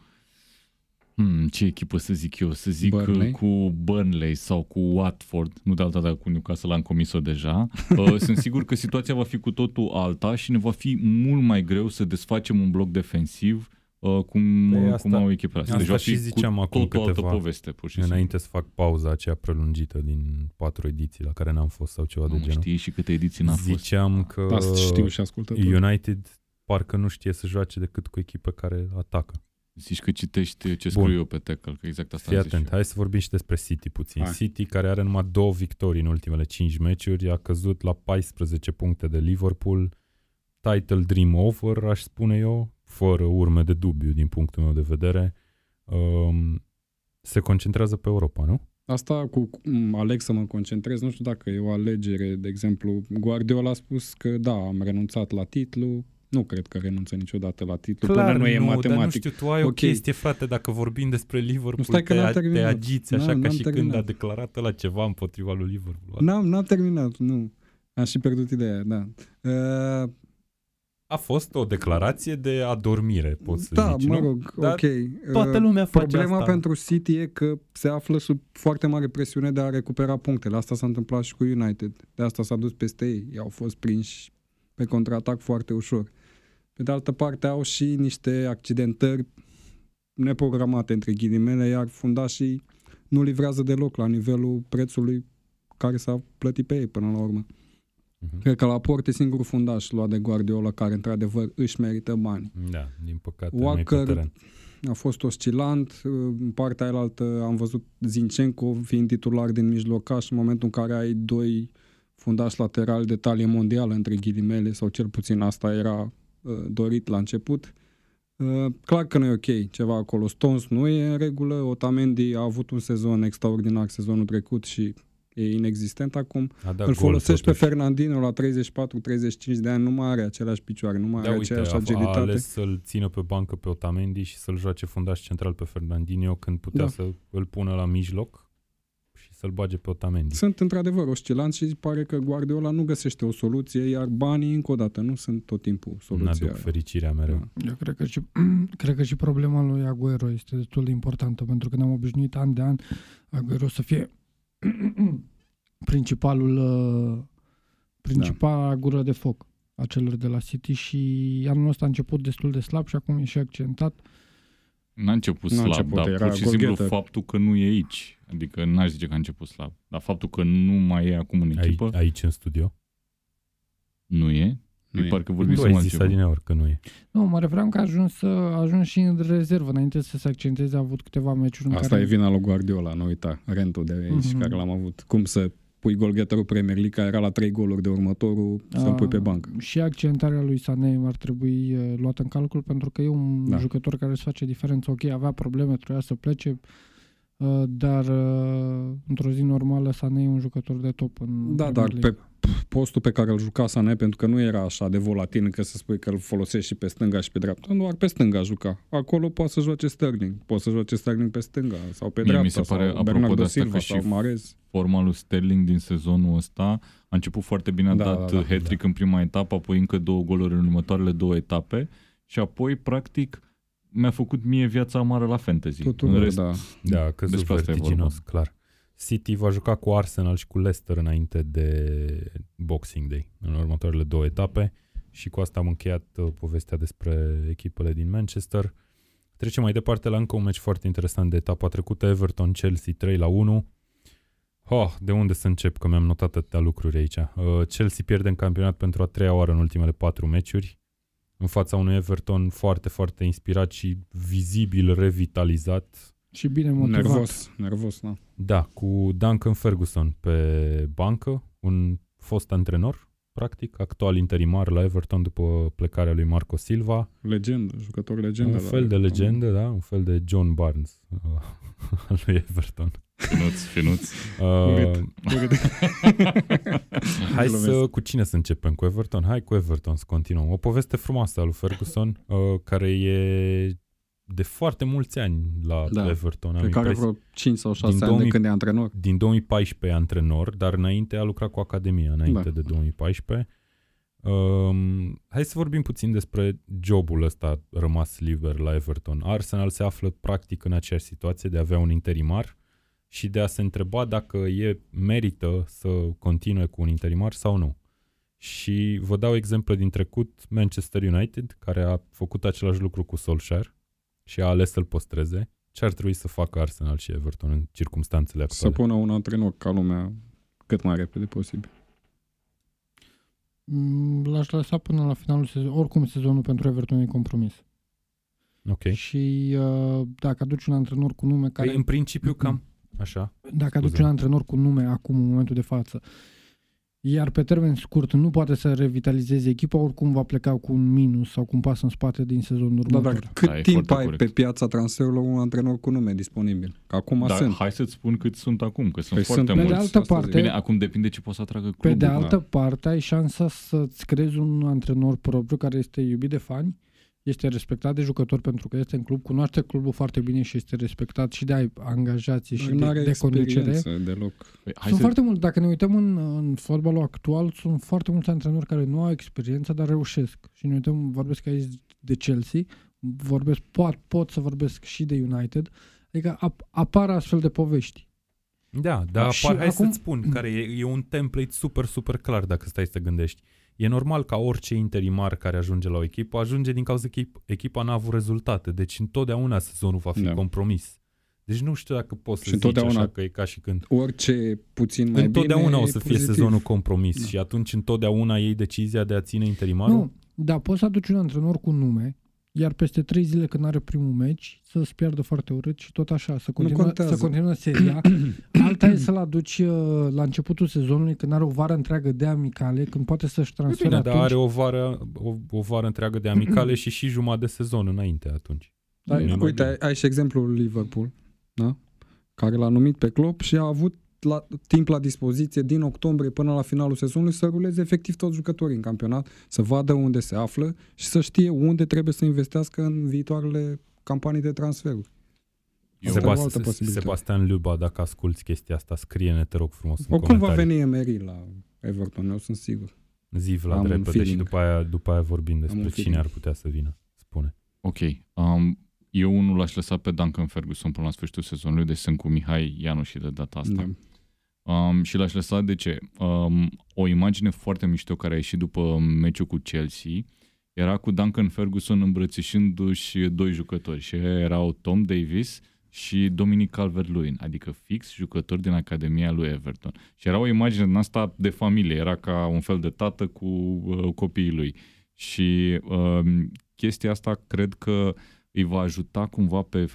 Hmm, ce echipă să zic eu? Să zic Burnley? Burnley? cu Burnley sau cu Watford, nu de alta dată cu Newcastle, am comis-o deja. *laughs* Uh, Sunt sigur că situația va fi cu totul alta și ne va fi mult mai greu să desfacem un bloc defensiv uh, cum, Păi uh, asta- cum au echipele astea. Deci asta va fi și ziceam cu acum totul altă câteva- poveste, pur și simplu. Înainte să fac pauza aceea prelungită din patru ediții la care n-am fost sau ceva de Mamă, genul. știi și câte ediții n-a fost. Ziceam că Asta știu și ascultători. United parcă nu știe să joace decât cu echipe care atacă. Zici că citești ce Bun. scriu eu pe tackle, că exact asta Fii am zis atent, și eu. hai să vorbim și despre City puțin. Hai. City, care are numai două victorii în ultimele 5 meciuri, a căzut la 14 puncte de Liverpool. Title dream over, aș spune eu, fără urme de dubiu din punctul meu de vedere. Um, se concentrează pe Europa, nu? Asta cu m, aleg să mă concentrez, nu știu dacă e o alegere, de exemplu, Guardiola a spus că da, am renunțat la titlu, nu cred că renunță niciodată la titlu, până nu e dar nu matematic. știu, tu ai o Ok. chestie, frate, dacă vorbim despre Liverpool, Nu, stai că te, n-am a- te terminat. agiți așa N-am- ca n-am și când terminat. a declarat la ceva împotriva lui Liverpool. N-am, n-am terminat, nu. Am și pierdut ideea, da. Uh, A fost o declarație de adormire, poți să da, zici, mă nu? rog, Dar ok. Toată Uh, lumea face Problema asta. pentru City e că se află sub foarte mare presiune de a recupera punctele. Asta s-a întâmplat și cu United. De asta s-a dus peste ei. Ei au fost prinși pe contraatac foarte ușor. Pe de altă parte au și niște accidentări neprogramate, între ghilimele, iar fundașii nu livrează deloc la nivelul prețului care s-a plătit pe ei până la urmă. Mhm. Cred că la port e singurul fundaș luat de Guardiola care într-adevăr își merită bani. Da, din păcate Walker- nu e pe teren. A fost oscilant, în partea aia am văzut Zinchenko fiind titular din mijlocaș în momentul în care ai doi fundași laterali de talie mondială, între ghilimele, sau cel puțin asta era uh, dorit la început. Uh, clar că nu e ok ceva acolo. Stones nu e în regulă, Otamendi a avut un sezon extraordinar sezonul trecut și e inexistent acum. A dat Îl gol, folosești pe totuși. Fernandino la 34-35 de ani, nu mai are aceleași picioare, nu mai Da, are uite, aceeași a, a agilitate. ales să-l țină pe bancă pe Otamendi și să-l joace fundaș central pe Fernandinho când putea Da. să îl pună la mijloc și să-l bage pe Otamendi. Sunt într-adevăr oscilanți și pare că Guardiola nu găsește o soluție, iar banii, încă o dată, nu sunt tot timpul Nu soluția. aduc fericirea mereu. Da. Eu cred că, și, *clears throat* cred că și problema lui Aguero este destul de importantă, pentru că ne-am obișnuit an de an Aguero să fie *clears throat* principalul uh, principala da. gură de foc a celor de la City și anul ăsta a început destul de slab și acum e și accentat. N-a început N-a slab, început, dar era pur și simplu golgheter. faptul că nu e aici. Adică n-aș zice că a început slab. Dar faptul că nu mai e acum în Ai, echipă, aici în studio. nu e. Nu Nu e. parcă Tu vorbim ai să zis altceva. adineori că nu e. Nu, mă referam că a ajuns, să- a ajuns și în rezervă, înainte să se accenteze, a avut câteva meciuri în Asta care... e vina lui Guardiola, nu uita, rentul de aici Mhm. care l-am avut. Cum să pui golgheterul Premier League care era la 3 goluri de următorul, să-l pui pe A, bancă. Și accentarea lui Sané ar trebui uh, luată în calcul pentru că e un Da. jucător care îți face diferență. Ok, avea probleme, trebuia să plece, uh, dar uh, într-o zi normală Sané e un jucător de top în Da, Premier dar League. pe postul pe care îl juca Sané, pentru că nu era așa de volatil încât să spui că îl folosești și pe stânga și pe dreapta, doar pe stânga juca. Acolo poate să joace Sterling, poate să joace Sterling pe stânga sau pe Mie mi dreapta se pare, sau apropo Bernardo de asta, Silva că și sau Marez. Forma lui Sterling din sezonul ăsta a început foarte bine, a Da, dat da, da. hat-trick în prima etapă, apoi încă două goluri în următoarele două etape și apoi, practic, mi-a făcut mie viața amară la fantasy. Tuturor, în rest, da. Da, a căzut Despre asta e vertiginos, clar. City va juca cu Arsenal și cu Leicester înainte de Boxing Day, în următoarele două etape. Și cu asta am încheiat uh, povestea despre echipele din Manchester. Trecem mai departe la încă un meci foarte interesant de etapa trecută, Everton-Chelsea 3 la 1. Oh, de unde să încep, că mi-am notat atâtea lucruri aici. Uh, Chelsea pierde în campionat pentru a treia oară în ultimele patru meciuri, în fața unui Everton foarte, foarte inspirat și vizibil revitalizat Și bine motivat. Nervos, nervos, da. da, cu Duncan Ferguson pe bancă, un fost antrenor, practic, actual interimar la Everton după plecarea lui Marco Silva. Legendă, jucător legendă. un la fel de Everton. legendă, da, un fel de John Barnes uh, *laughs* al lui Everton. finuț, finuț. Uh, Urit. Urit. *laughs* hai Glumesc. să, cu cine să începem? Cu Everton? Hai cu Everton să continuăm. O poveste frumoasă a lui Ferguson, uh, care e de foarte mulți ani la Da, Everton. Am Pe care impresia. vreo 5 sau 6 Din ani 2000 de când e antrenor. din 2014 e antrenor, dar înainte a lucrat cu Academia, înainte Da. de 2014. Um, hai să vorbim puțin despre jobul ăsta rămas liber la Everton. Arsenal se află practic în aceeași situație de a avea un interimar și de a se întreba dacă e merită să continue cu un interimar sau nu. Și vă dau exemple din trecut, Manchester United, care a făcut același lucru cu Solskjaer și a ales să-l postreze. Ce ar trebui să facă Arsenal și Everton în circumstanțele actuale? Să pună un antrenor ca lumea cât mai repede posibil. Mm, L-aș lăsa până la finalul sezonului. Oricum sezonul pentru Everton e compromis. Ok. Și uh, dacă aduci un antrenor cu nume care... Păi, în principiu cam așa. Dacă aduci Scuze. un antrenor cu nume acum, în momentul de față, iar pe termen scurt nu poate să revitalizeze echipa, oricum va pleca cu un minus sau cu un pas în spate din sezonul Da, următor. dar cât Da, e timp foarte ai corect. pe piața transferurilor un antrenor cu nume disponibil? Că acum Dar sunt. hai să-ți spun cât sunt acum, că sunt Păi foarte sunt Pe de mulți. altă asta parte, Bine, acum depinde ce poți să atragă clubul. Pe de da. altă parte, ai șansa să-ți creezi un antrenor propriu care este iubit de fani, este respectat de jucători pentru că este în club, cunoaște clubul foarte bine și este respectat și de ai angajații și Dar de, n-are de conducere. experiență deloc. Păi, hai Sunt să... foarte mulți, dacă ne uităm în, în fotbalul actual, sunt foarte mulți antrenori care nu au experiență, dar reușesc. Și ne uităm, vorbesc aici de Chelsea, vorbesc, pot, pot să vorbesc și de United, adică ap, apar astfel de povești. Da, dar Și apar, hai acum- să-ți spun, care e, e un template super, super clar dacă stai să te gândești. E normal ca orice interimar care ajunge la o echipă, ajunge din cauza că echip, echipa n-a avut rezultate, deci întotdeauna sezonul va fi Da. compromis. Deci nu știu dacă poți să Și zici întotdeauna așa că e ca și când. Orice puțin mai întotdeauna bine o e să fie pozitiv. sezonul compromis Da. și atunci întotdeauna iei decizia de a ține interimarul. Nu, dar poți să aduci un antrenor cu nume, iar peste trei zile când are primul meci, să-ți piardă foarte urât și tot așa, să continuă, contează. să continuă seria. *clears throat* Alta e să-l aduci uh, la începutul sezonului, când are o vară întreagă de amicale, când poate să-și E transfere Bine, atunci. dar are o vară, o, o vară întreagă de amicale și și jumătate de sezon înainte atunci. Da, Nu e mai uite, bine. ai, ai și exemplul Liverpool, da? care l-a numit pe Klopp și a avut la, timp la dispoziție din octombrie până la finalul sezonului să ruleze efectiv toți jucătorii în campionat, să vadă unde se află și să știe unde trebuie să investească în viitoarele campanii de transferuri. Eu- Asta e o altă Sebast- posibilitate. Sebastian Luba, dacă asculti chestia asta, scrie-ne, te rog frumos, în Oricum va comentarii. veni Emery la Everton, eu sunt sigur. Zi, Vlad, Am un repede și feeling. după aia, după aia vorbim despre un cine feeling. ar putea să vină. Spune. Ok. Um, eu nu l-aș lăsa pe Duncan Ferguson până la sfârșitul sezonului, deci sunt cu Mihai Ianu și de data asta. Da. Um, și l-aș lăsa de ce? Um, o imagine foarte mișto care a ieșit după meciul cu Chelsea era cu Duncan Ferguson îmbrățișându-și doi jucători și erau Tom Davis și Dominic Calvert-Lewin, adică fix jucători din Academia lui Everton. Și era o imagine din asta de familie, era ca un fel de tată cu uh, copiii lui. Și um, chestia asta cred că îi va ajuta cumva pe,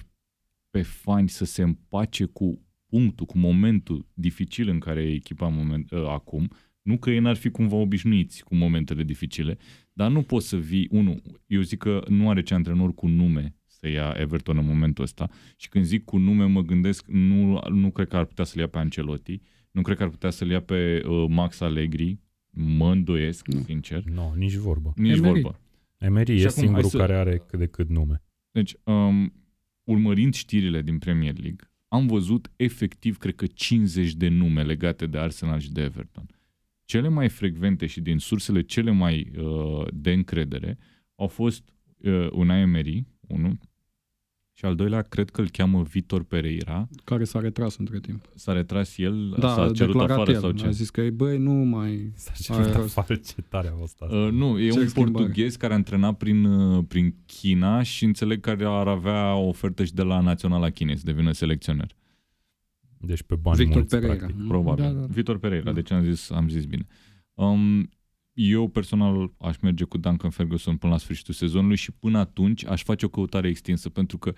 pe fani să se împace cu punctul, cu momentul dificil în care e echipa în moment, uh, acum. Nu că ei n-ar fi cumva obișnuiți cu momentele dificile, dar nu poți să vii, unul, eu zic că nu are ce antrenor cu nume să ia Everton în momentul ăsta și când zic cu nume mă gândesc, nu, nu cred că ar putea să-l ia pe Ancelotti, nu cred că ar putea să-l ia pe uh, Max Allegri, mă îndoiesc, Nu. sincer, Nu, no, nici vorbă. nici Emery. vorbă. Emery Și e acum, singurul hai să- care are cât de cât nume. Deci, um, urmărind știrile din Premier League, am văzut efectiv, cred că 50 de nume legate de Arsenal și de Everton. Cele mai frecvente și din sursele cele mai uh, de încredere au fost uh, Unai Emery, unul, și al doilea, cred că îl cheamă Vitor Pereira. Care s-a retras între timp. S-a retras el, Da, s-a a cerut declarat afară el. sau ce? A zis că, băi, nu mai... S-a Are cerut rost. afară ce tare a fost asta. Uh, nu, e Ce un schimbare. portughez care a antrenat prin, uh, prin China și înțeleg că ar avea o ofertă și de la Naționala Chinei să devină selecționer. Deci pe bani Victor mulți, Pereira. practic. Probabil. Da, Da, da. da. Vitor Pereira, Da. deci am zis, am zis bine. Um, eu personal aș merge cu Duncan Ferguson până la sfârșitul sezonului și până atunci aș face o căutare extinsă pentru că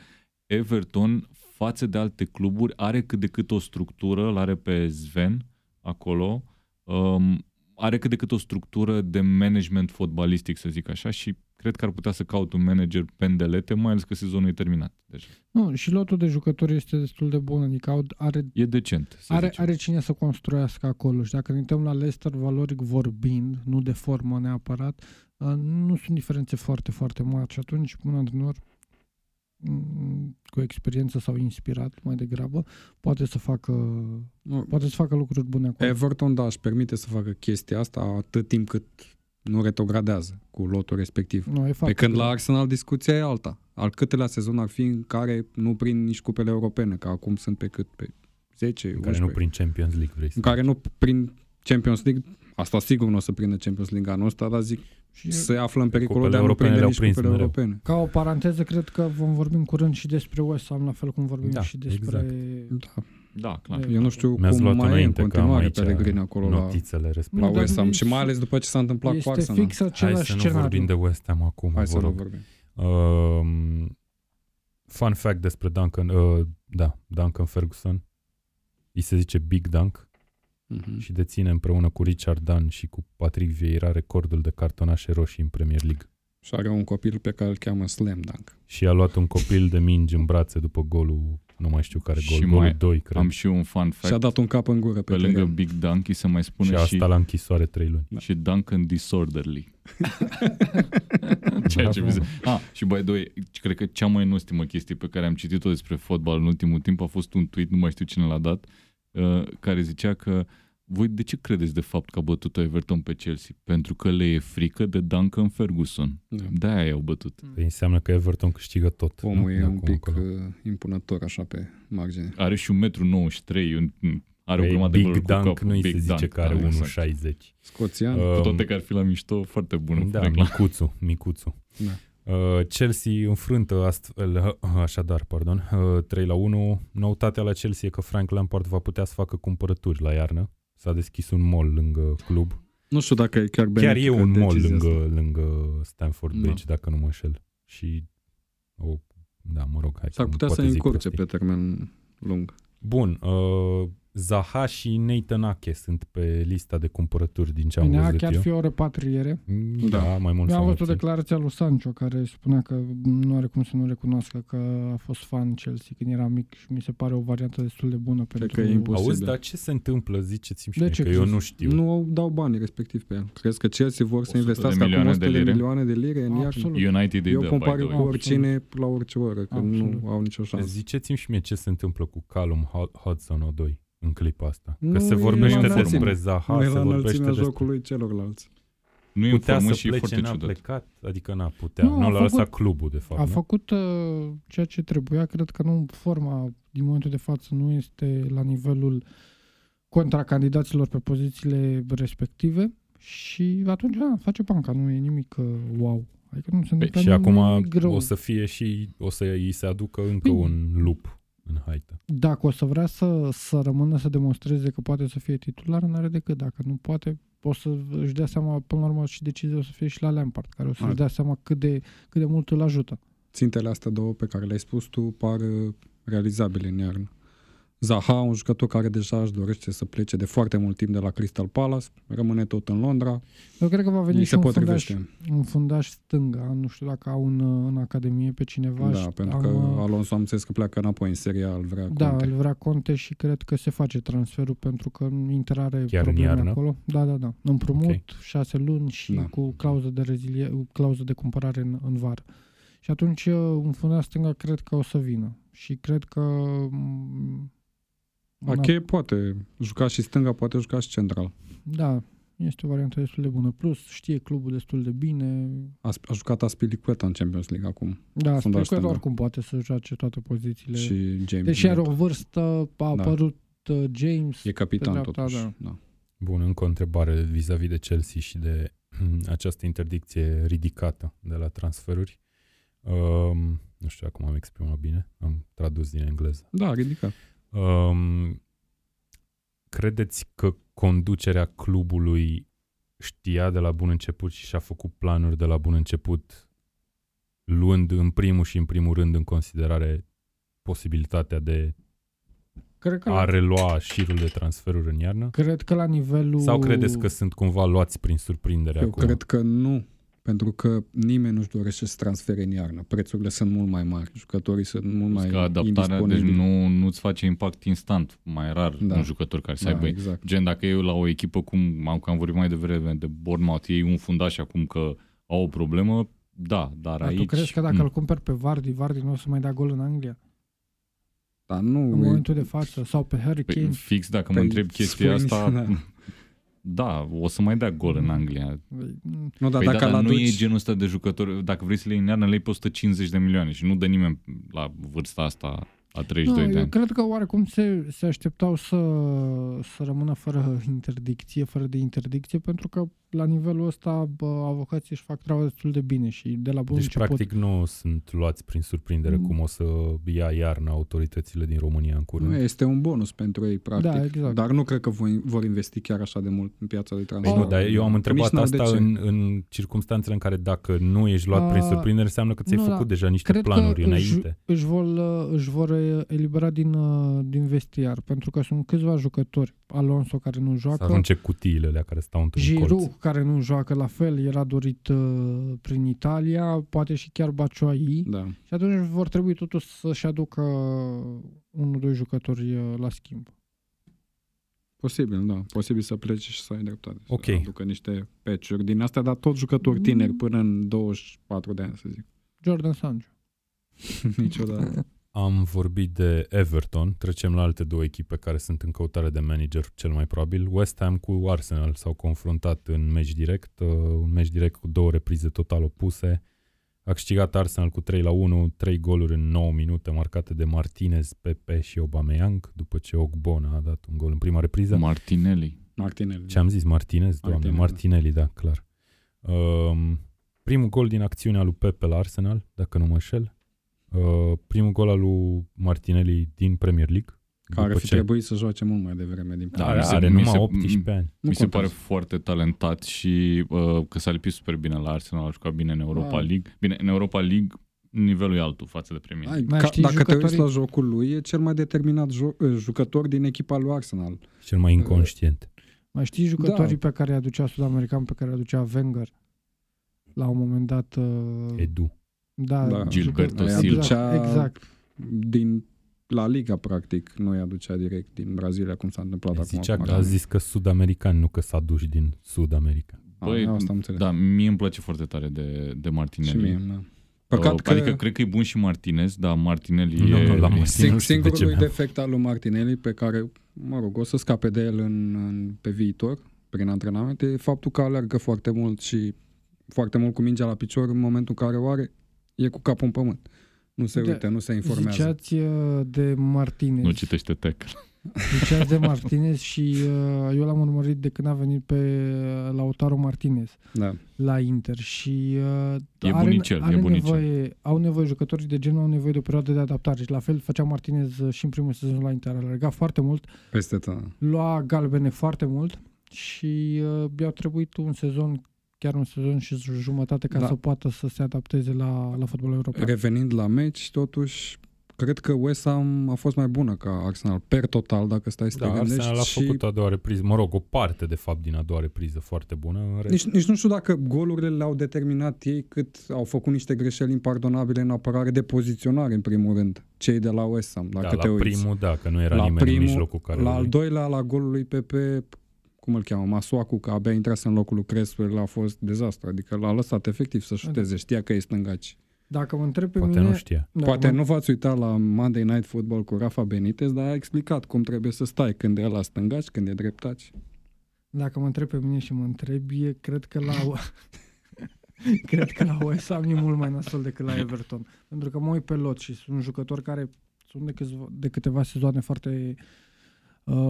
Everton față de alte cluburi are cât de cât o structură, îl are pe Sven acolo, um, are cât de cât o structură de management fotbalistic, să zic așa, și cred că ar putea să caut un manager pendelete, mai ales că sezonul e terminat. Deci Nu, și lotul de jucători este destul de bun, adică au- are, e decent, să are, zicem. are cine să construiască acolo. Și dacă ne uităm la Leicester, valoric vorbind, nu de formă neapărat, uh, nu sunt diferențe foarte, foarte mari. Și atunci un antrenor mm, cu experiență sau inspirat mai degrabă, poate să facă Nu, poate să facă lucruri bune acolo. Everton, da, își permite să facă chestia asta atât timp cât nu retrogradează cu lotul respectiv. Nu, e Pe foarte când la greu. Arsenal discuția e alta. Al câtelea sezon ar fi în care nu prind nici cupele europene, că acum sunt pe cât? Pe 10, În 11. care nu prin Champions League vrei să în care nu prin Champions League, asta sigur nu o să prindă Champions League anul ăsta, dar zic, Și se află în pericolul cupele de a nu europene prinde le-au nici prins cupele mereu. europene. Ca o paranteză, cred că vom vorbi în curând și despre West Ham, la fel cum vorbim Da, și despre... Da. Da, clar. De- Eu nu știu Mi-ați cum luat mai e în înainte că am continuare aici Pellegrini acolo la, notițele la respective. Nu, dar West Ham nu și e- mai ales după ce s-a întâmplat cu Este Arsenal. fix Hai același să nu scenariu. vorbim de West Ham acum, Hai vă să nu rog. vorbim. Um, fun fact despre Duncan, uh, da, Duncan Ferguson. Îi se zice Big Dunk Mhm. și deține împreună cu Richard Dunn și cu Patrick Vieira recordul de cartonașe roșii în Premier League. Și are un copil pe care îl cheamă Slam Dunk. Și a luat un copil de mingi în brațe după golul, nu mai știu care gol, Și golul mai 2, cred. Am și eu un fun Și a fact. dat un cap în gură pe, Pe lângă teren. Big Donkey se mai și spune a și, stat la închisoare 3 luni. și Duncan Disorderly. *laughs* Ceea ce mi se... Ah, și by the way, cred că cea mai nostimă chestie pe care am citit-o despre fotbal în ultimul timp a fost un tweet, nu mai știu cine l-a dat, uh, care zicea că voi de ce credeți de fapt că a bătut Everton pe Chelsea? Pentru că le e frică de Duncan Ferguson. Da. De-aia i-au bătut. Păi înseamnă că Everton câștigă tot. Omul nu? e De un acum pic încolo. uh, impunător așa pe margine. Are și 1,93 m, are o Păi, grămadă de Big goluri cu Dunk capul. nu îi se Big zice Dunk, că are da, exact. 1,60. Scoțian. Uh, Cu toate că ar fi la mișto, foarte bună. Da, reclamă. micuțu, micuțu. Da. Uh, Chelsea înfrântă astfel, uh, așadar, pardon, uh, 3 la 1. Noutatea la Chelsea e că Frank Lampard va putea să facă cumpărături la iarnă. S-a deschis un mall lângă club. Nu știu dacă e chiar Chiar e benefică un mall decizia lângă, asta. lângă Stanford Da. Bridge, dacă nu mă înșel. Și, o, da, mă rog, hai S-ar că putea să poate zic încurce prostii. pe termen lung. Bun, uh, Zaha și Nathan Ake sunt pe lista de cumpărături din ce am Bine, văzut chiar eu. fi o repatriere. Mm, Da, Da. mai mult Eu sau am mai văzut o puțin. declarație a lui Sancho care spunea că nu are cum să nu recunoască că a fost fan Chelsea când era mic și mi se pare o variantă destul de bună pentru... că e imposibil. Auzi, dar ce se întâmplă? Ziceți-mi și De mie, ce că eu crezi? nu știu. Nu dau banii respectiv pe el. Crezi că Chelsea vor să 100 de investească acum milioane 100 de de, lire? milioane de lire în iarnă? Absolut. United îi Eu dă, compar by the cu way. oricine la orice oră, că Absolut. nu au nicio șansă. Ziceți-mi și mie ce se întâmplă cu Callum Hu- Hudson-Odoi în clipa asta. Că Nu se e vorbește la despre înălțime. Zaha, nu e se la vorbește înălțimea despre... jocului celorlalți. Nu e în Putea formă să și e plece, foarte n-a ciudat. plecat? Adică n-a putea. Nu, Nu, a l-a făcut- lăsat clubul, de fapt, A nu? făcut uh, ceea ce trebuia. Cred că nu forma din momentul de față nu este la nivelul contracandidaților pe pozițiile respective și atunci da, face banca, nu e nimic uh, wow. Adică nu se Păi, întâmplă și nimic acum greu. o să fie și, o să îi se aducă încă Păi- un lup în haită. Dacă o să vrea să, să rămână să demonstreze că poate să fie titular, n-are decât. Dacă nu poate, o să își dea seama, până la urmă, și decizia o să fie și la Lampard, care o să-și Ar- dea seama cât de, cât de mult îl ajută. Țintele astea două pe care le-ai spus tu par uh, realizabile în iarnă. Zaha, un jucător care deja își dorește să plece de foarte mult timp de la Crystal Palace, rămâne tot în Londra, Eu cred că va veni îi și se un fundaș, potrivește. un fundaș stânga, nu știu dacă au în, în academie pe cineva. Da, și pentru am, că uh, Alonso am înțeles că pleacă înapoi în seria, îl vrea Da, Conte. îl vrea Conte și cred că se face transferul pentru că Inter are Chiar în probleme iarnă? acolo. Da, da, da. Împrumut, Ok. șase luni și Da. cu clauză de rezilie, clauză de cumpărare în, în vară. Și atunci uh, un fundaș stânga cred că o să vină. Și cred că m, Ache poate juca și stânga, poate juca și central. Da, este o variantă destul de bună. Plus știe clubul destul de bine. A, a jucat Aspilicueta în Champions League acum Da, Fundaș sper că stânga. oricum poate să joace toate pozițiile. și James. Deși are Milner. o vârstă, a Da. apărut uh, James. E capitan pe dreapta, totuși. da. Da. Bun, încă o întrebare vis-a-vis de Chelsea și de *clears throat* această interdicție ridicată de la transferuri. Um, nu știu acum am exprimat bine, am tradus din engleză. da, ridicat. Um, credeți că conducerea clubului știa de la bun început și și-a făcut planuri de la bun început, luând în primul și în primul rând în considerare posibilitatea de Cred că, a la, relua șirul de transferuri în iarnă? cred că la nivelul... Sau credeți că sunt cumva luați prin surprindere Eu acum? cred că nu, pentru că nimeni nu-și dorește să transfere în iarnă. Prețurile sunt mult mai mari, jucătorii sunt mult mai Că adaptarea, deci indisponibili. nu, nu-ți face impact instant. Mai rar Da. un jucător care să da, aibă exact. Gen, dacă eu la o echipă, cum am, că am vorbit mai devreme de Bournemouth, ei un fundaș acum că au o problemă, da, dar Dar aici... tu crezi că dacă mm, îl cumperi pe Vardy, Vardy nu o să mai dea gol în Anglia? Dar nu, În e- momentul de față? Sau pe Harry Păi, Kane? fix dacă mă Păi, întreb chestia spui- asta, da. *laughs* Da, o să mai dea gol în Anglia. Nu, dar Păi dacă da, dar l nu e aduci... genul ăsta de jucător. Dacă vrei să le iei în iarnă, le iei pe 150 de milioane și nu dă nimeni la vârsta asta a 32 Nu, de eu ani. cred că oarecum se, se așteptau să, să rămână fără interdicție, fără de interdicție, pentru că la nivelul ăsta bă, avocații își fac treaba destul de bine și de la bun Deci, început. practic, nu sunt luați prin surprindere Mm. cum o să ia iarna autoritățile din România în curând. Nu, este un bonus pentru ei, practic. Da, exact. Dar nu cred că vor, vor investi chiar așa de mult în piața de Păi transfer. nu, dar eu am întrebat Nici n-au de asta ce. în, în circunstanțele în care dacă nu ești luat prin A, surprindere, înseamnă că ți-ai nu, făcut da. deja niște Cred planuri că înainte. Își, își, vor, uh, își vor uh, elibera din, uh, din vestiar, pentru că sunt câțiva jucători. Alonso care nu Să joacă, arunce cutiile alea care stau într-un colț. Giroud care nu joacă la fel, era dorit uh, prin Italia, poate și chiar Baciuai. Da. Și atunci vor trebui totuși să-și aducă unul, doi jucători uh, la schimb. Posibil, da. Posibil să plece și să ai dreptate. Ok. Să aducă niște patch-uri din astea, dar tot jucători Mm. tineri până în 24 de ani, să zic. Jordan Sancho. *laughs* *laughs* Niciodată. Am vorbit de Everton, trecem la alte două echipe care sunt în căutare de manager cel mai probabil. West Ham cu Arsenal s-au confruntat în meci direct, uh, un meci direct cu două reprize total opuse. A câștigat Arsenal cu 3 la 1, 3 goluri în 9 minute marcate de Martinez, Pepe și Aubameyang, după ce Ogbona a dat un gol în prima repriză. Martinelli. Martinelli. Ce am zis? Martinez? Doamne, Martinelli, Martinelli, da, clar. Um, primul gol din acțiunea lui Pepe la Arsenal, dacă nu mă înșel. Uh, primul gol al lui Martinelli din Premier League. Care după fi ce trebuit să joace mult mai devreme din Da, are, mi se- are mi numai se- 18 ani. Nu Mi se pare contează. foarte talentat și uh, că s-a lipit super bine la Arsenal, a jucat bine în Europa Da. League. Bine, în Europa League nivelul e altul față de Premier Ai, Mai ca, știi dacă te uiți jucătorii- la jocul lui, e cel mai determinat jo- eh, jucător din echipa lui Arsenal. Cel mai inconștient. Mai știi jucătorii Da. pe care îi aducea sud-american, pe care îi aducea Wenger? La un moment dat... Uh, Edu. Da, Da. Gilberto Îi Silva. aducea Exact, exact. din la Liga, practic, nu i aducea direct din Brazilia, cum s-a întâmplat acum. Zicea cu că a Arsenal. zis că sud-american, nu că s-a dus din Sud-America. Băi, Ah, asta am înțeles. Da, mie îmi place foarte tare de, de și Martinelli. mie, da. Păcat Uh, că Adică cred că e bun și Martinez, dar Martinelli Nu, e... nu, la e- Martinez. Sing, nu știu de ce singurul mi-am- defect al lui Martinelli pe care, mă rog, o să scape de el în, în, pe viitor, prin antrenamente, e faptul că alergă foarte mult și foarte mult cu mingea la picior în momentul în care o are, e cu capul în pământ. Nu se Uite, uită, nu se informează. Ziceați uh, de Martinez. Nu citește tackle. *laughs* Ziceați de Martinez și uh, eu l-am urmărit de când a venit pe uh, Lautaro Martinez Da. la Inter și uh, E are, bunicel, e are bunicel. nevoie, au nevoie jucătorii de genul, au nevoie de o perioadă de adaptare și la fel făcea Martinez uh, și în primul sezon la Inter, alerga foarte mult, Peste tot. lua galbene foarte mult și uh, i-au trebuit un sezon chiar un sezon și jumătate ca Da. să poată să se adapteze la, la fotbalul european. Revenind la meci, totuși, cred că West Ham a fost mai bună ca Arsenal, per total, dacă stai să Da, te gândești. Arsenal a și făcut a doua repriză, mă rog, o parte de fapt din a doua repriză foarte bună. În rest, nici, nici nu știu dacă golurile le-au determinat ei cât au făcut niște greșeli impardonabile în apărare de poziționare, în primul rând, cei de la West Ham, dacă da, te la uiți. primul, da, că nu era La nimeni în primul- mijlocul care La al doilea, la golul lui Pepe, cum îl cheamă, Masuacu, că abia intrase în locul lui Creswell, a fost dezastru. Adică l-a lăsat efectiv să șuteze, știa că e stângaci. Dacă mă întreb pe Poate mine... nu știa. Da, Poate mă- nu v-ați uitat la Monday Night Football cu Rafa Benitez, dar a explicat cum trebuie să stai când e la stângaci, când e dreptaci. Dacă mă întreb pe mine și mă întreb, e, cred că la *laughs* cred că la West Ham e mult mai nasol decât la Everton. Pentru că mă uit pe lot și sunt jucători care sunt de, câțiva, de câteva sezoane foarte uh,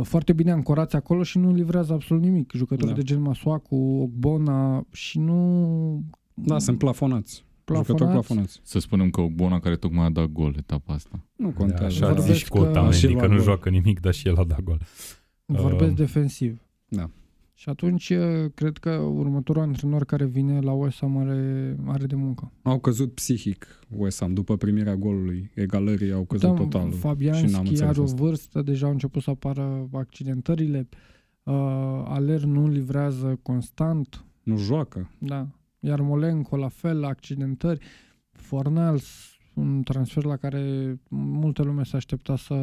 foarte bine ancorați acolo și nu livrează absolut nimic. Jucători Da. de gen Masuacu, Ogbona și nu Da, sunt plafonați. Jucători plafonați. plafonați. Să spunem că Ogbona care tocmai a dat gol etapa asta. Nu Da, contează. așa Vorbesc zici cu că- Otamendi, Și că la nu gol. joacă nimic, dar și el a dat gol. Vorbesc Uh, defensiv. Da. Și atunci uh, cred că următorul antrenor care vine la West Ham are, are de muncă. Au căzut psihic West Ham după primirea golului. Egalării au căzut Da, total. și n-am Fabianski înțeles are o asta. vârstă, deja au început să apară accidentările. Uh, Aler nu livrează constant, Nu joacă. da. Iar Molenco la fel, accidentări. Fornals, un transfer la care multă lume s-a aștepta să,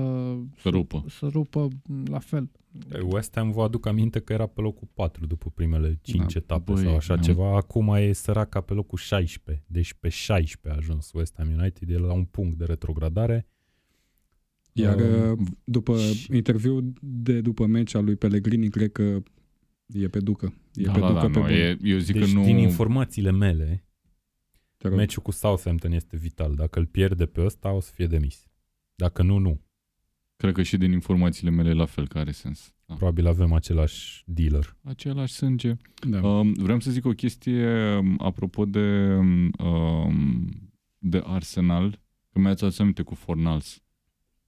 Să rupă. să rupă la fel. West Ham vă aduc aminte că era pe locul 4 după primele 5 Da. etape Băi, sau așa am- ceva. Acum e săraca pe locul 16. Deci pe 16 a ajuns West Ham United. E la un punct de retrogradare. Iar Uh, uh, după și- interviul de după meci al lui Pellegrini, cred că E pe ducă. E Da, pe da, ducă da, pe nu, bun. e, eu zic deci că nu... din informațiile mele, Te rog. meciul cu Southampton este vital. Dacă îl pierde pe ăsta, o să fie demis. Dacă nu, nu. Cred că și din informațiile mele la fel, care are sens. Da. Probabil avem același dealer. Același sânge. Da. Um, vreau să zic o chestie um, apropo de, um, de Arsenal, că mi-ați adus aminte cu Fornals.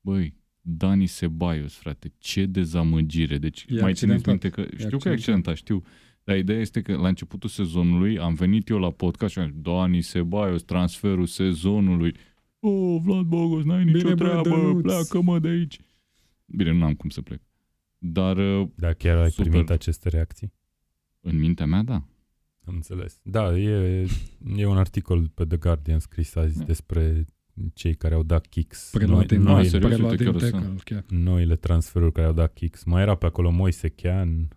Băi, Dani Sebaios, frate, ce dezamăgire. Deci E mai țineți accidentat. minte că știu că e accidentat. accidentat, știu. Dar ideea este că la începutul sezonului am venit eu la podcast și am zis, Dani Sebaios, transferul sezonului. Oh, Vlad Bogos, n-ai nicio Bine, bă, treabă, Dănuț." pleacă-mă de aici. Bine, nu am cum să plec. Dar uh, Dar chiar ai Super. primit aceste reacții? în mintea mea, da. Am înțeles. Da, e, e un articol pe The Guardian scris azi Da. despre cei care au dat kicks. Preluat din, noi- noi, serios, preluat uite, din chiar o să- tackle, chiar. noile transferuri care au dat kicks. Mai era pe acolo Moise Chean,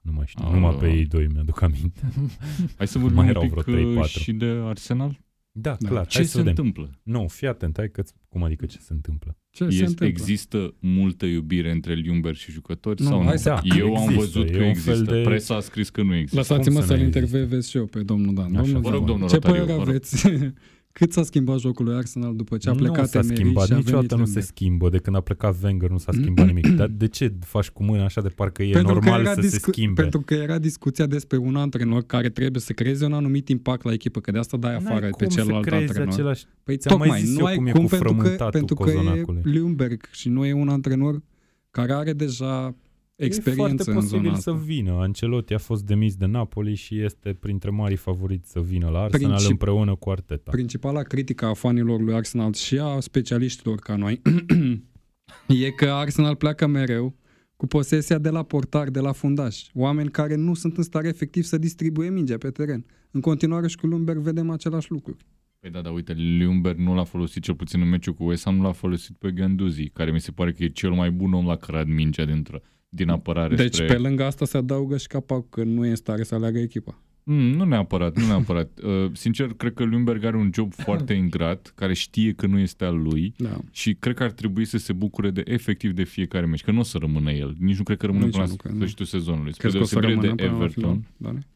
nu mai știu, Ah. numai pe ei doi mi-aduc aminte. *laughs* Hai să vorbim Mai un erau pic vreo uh, 3-4. și de Arsenal. Da, Da. clar. Ce Hai se să vedem. întâmplă? Nu, fii atent, hai că cum adică ce se întâmplă? Ce se Este, întâmplă? există multă iubire între Ljungberg și jucători Nu, sau nu? hai să- Eu am Există, văzut e că un există. fel de- Presa a scris că nu există. Lăsați-mă Cum să să-l nu intervievez și eu pe domnul Dan. Așa. Domnul Vă rog, Dan, domnul ce Rotariu, părere vă rog. aveți? *laughs* Cât s-a schimbat jocul lui Arsenal după ce a plecat nu s-a Emery schimbat, și a venit niciodată nu se Ljungberg? schimbă. De când a plecat Wenger nu s-a schimbat nimic. Dar de ce faci cu mâna așa de parcă e Pentru că normal era să se discu- schimbe? Pentru că era discuția despre un antrenor care trebuie să creeze un anumit impact la echipă, că de asta dai N-ai afară pe cum celălalt să creezi antrenor. același... Păi Ți-am mai tocmai, zis nu eu ai cum e cum cu pentru că, frământatul pentru că e cozonacului. Ljungberg și nu e un antrenor care are deja experiență e în foarte zona posibil asta. să vină. Ancelotti a fost demis de Napoli și este printre marii favoriți să vină la Arsenal Princip- împreună cu Arteta. Principala critică a fanilor lui Arsenal și a specialiștilor ca noi *clears throat* e că Arsenal pleacă mereu cu posesia de la portar, de la fundaș. Oameni care nu sunt în stare efectiv să distribuie mingea pe teren. În continuare și cu Lumberg vedem același lucru. Păi da, dar uite, Ljungberg nu l-a folosit cel puțin în meciul cu West Ham, nu l-a folosit pe Ganduzi, care mi se pare că e cel mai bun om la cărad mingea dintr- din apărare Deci spre... pe lângă asta se adaugă și capacul că nu e în stare să aleagă echipa. Mm, nu neapărat, nu neapărat. *laughs* Uh, sincer, cred că Ljungberg are un job foarte *laughs* ingrat, care știe că nu este al lui Da. și cred că ar trebui să se bucure de efectiv de fiecare meci, că nu o să rămână el. Nici nu cred că rămână Nici până nu la cred, nu. sfârșitul sezonului. Spre Crezi că o să deosebire rămână de până la final?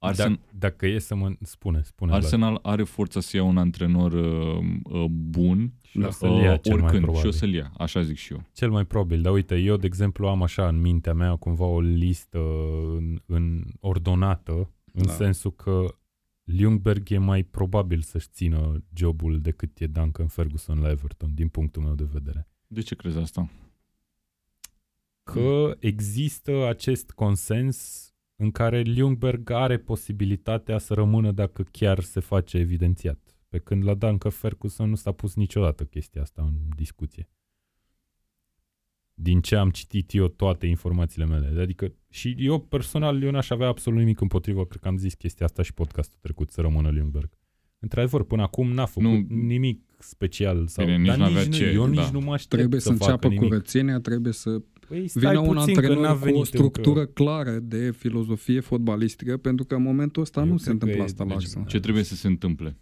Everton, Da, ne? Arsenal, Dacă, dacă e să mă... Spune, spune. Vlad. Arsenal are forța să ia un antrenor uh, uh, bun Și o Da. să-l ia uh, cel mai oricând probabil. și o să-l ia, așa zic și eu. Cel mai probabil, dar uite, eu de exemplu am așa în mintea mea cumva o listă în, în ordonată, în Da. sensul că Ljungberg e mai probabil să-și țină jobul decât e Duncan Ferguson la Everton, din punctul meu de vedere. De ce crezi asta? Că există acest consens în care Ljungberg are posibilitatea să rămână dacă chiar se face evidențiat. Pe când la Duncan Ferguson nu s-a pus niciodată chestia asta în discuție. Din ce am citit eu toate informațiile mele. Adică și eu personal eu n-aș avea absolut nimic împotrivă, cred că am zis chestia asta și podcastul trecut, să rămână Ljungberg. Într-adevăr, până acum n-a făcut Nu- nu, nimic special. Sau, Bine, nici dar n-avea nici nu, ce, eu da. nici nu mă aștept Trebuie să facă înceapă nimic. curățenia, trebuie să Păi, stai vină un puțin, că n-a antrenor cu venit o structură încă. clară de filozofie fotbalistică, pentru că în momentul ăsta Eu nu cred se întâmplă că e- asta la deci- Arsenal. Ce trebuie să se întâmple?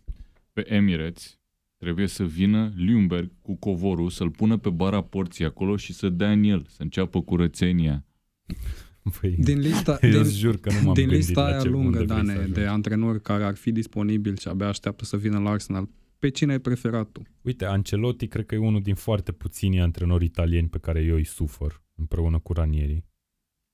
Pe Emirates trebuie să vină Ljungberg cu covorul, să-l pună pe bara porții acolo și să dea în el, să înceapă curățenia. Păi, Din lista, eu din, îți jur că nu m-am din gândit lista la aia ce, lungă, unde vrei să Dane, ajungi. de antrenori care ar fi disponibil și abia așteaptă să vină la Arsenal, pe cine ai preferat tu? Uite, Ancelotti cred că e unul din foarte puțini antrenori italieni pe care eu îi sufăr, împreună cu Ranieri.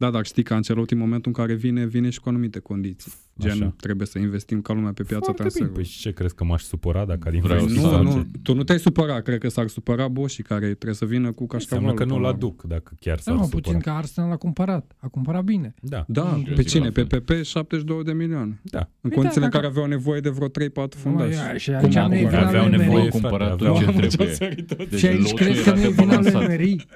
Da, dar știi că Ancelotti în momentul în care vine, vine și cu anumite condiții. Gen, Așa. trebuie să investim ca lumea pe piața Foarte bine. Păi transferului. și ce crezi că m-aș supăra dacă ar Vreau investi să- Nu, sau nu, ce? tu nu te-ai supărat, cred că s-ar supăra Boși care trebuie să vină cu cașcavalul. Înseamnă că nu-l până la urmă. aduc dacă chiar Da, s-ar mă, supăra. puțin că Arsenal a cumpărat. A cumpărat bine. Da, Da, Eu pe zic cine? la Pe fel. PP 72 de milioane. da. În Păi condițiile da, în care dacă- aveau nevoie de vreo 3-4 fundași. Mă, și Cum aici acum nu e că vina aveau lui nevoie Emery. Au cumpărat frate, tot ce aveau- trebuie. Deci Și aici lotul crezi era că nu e vina lui debalansat. Emery?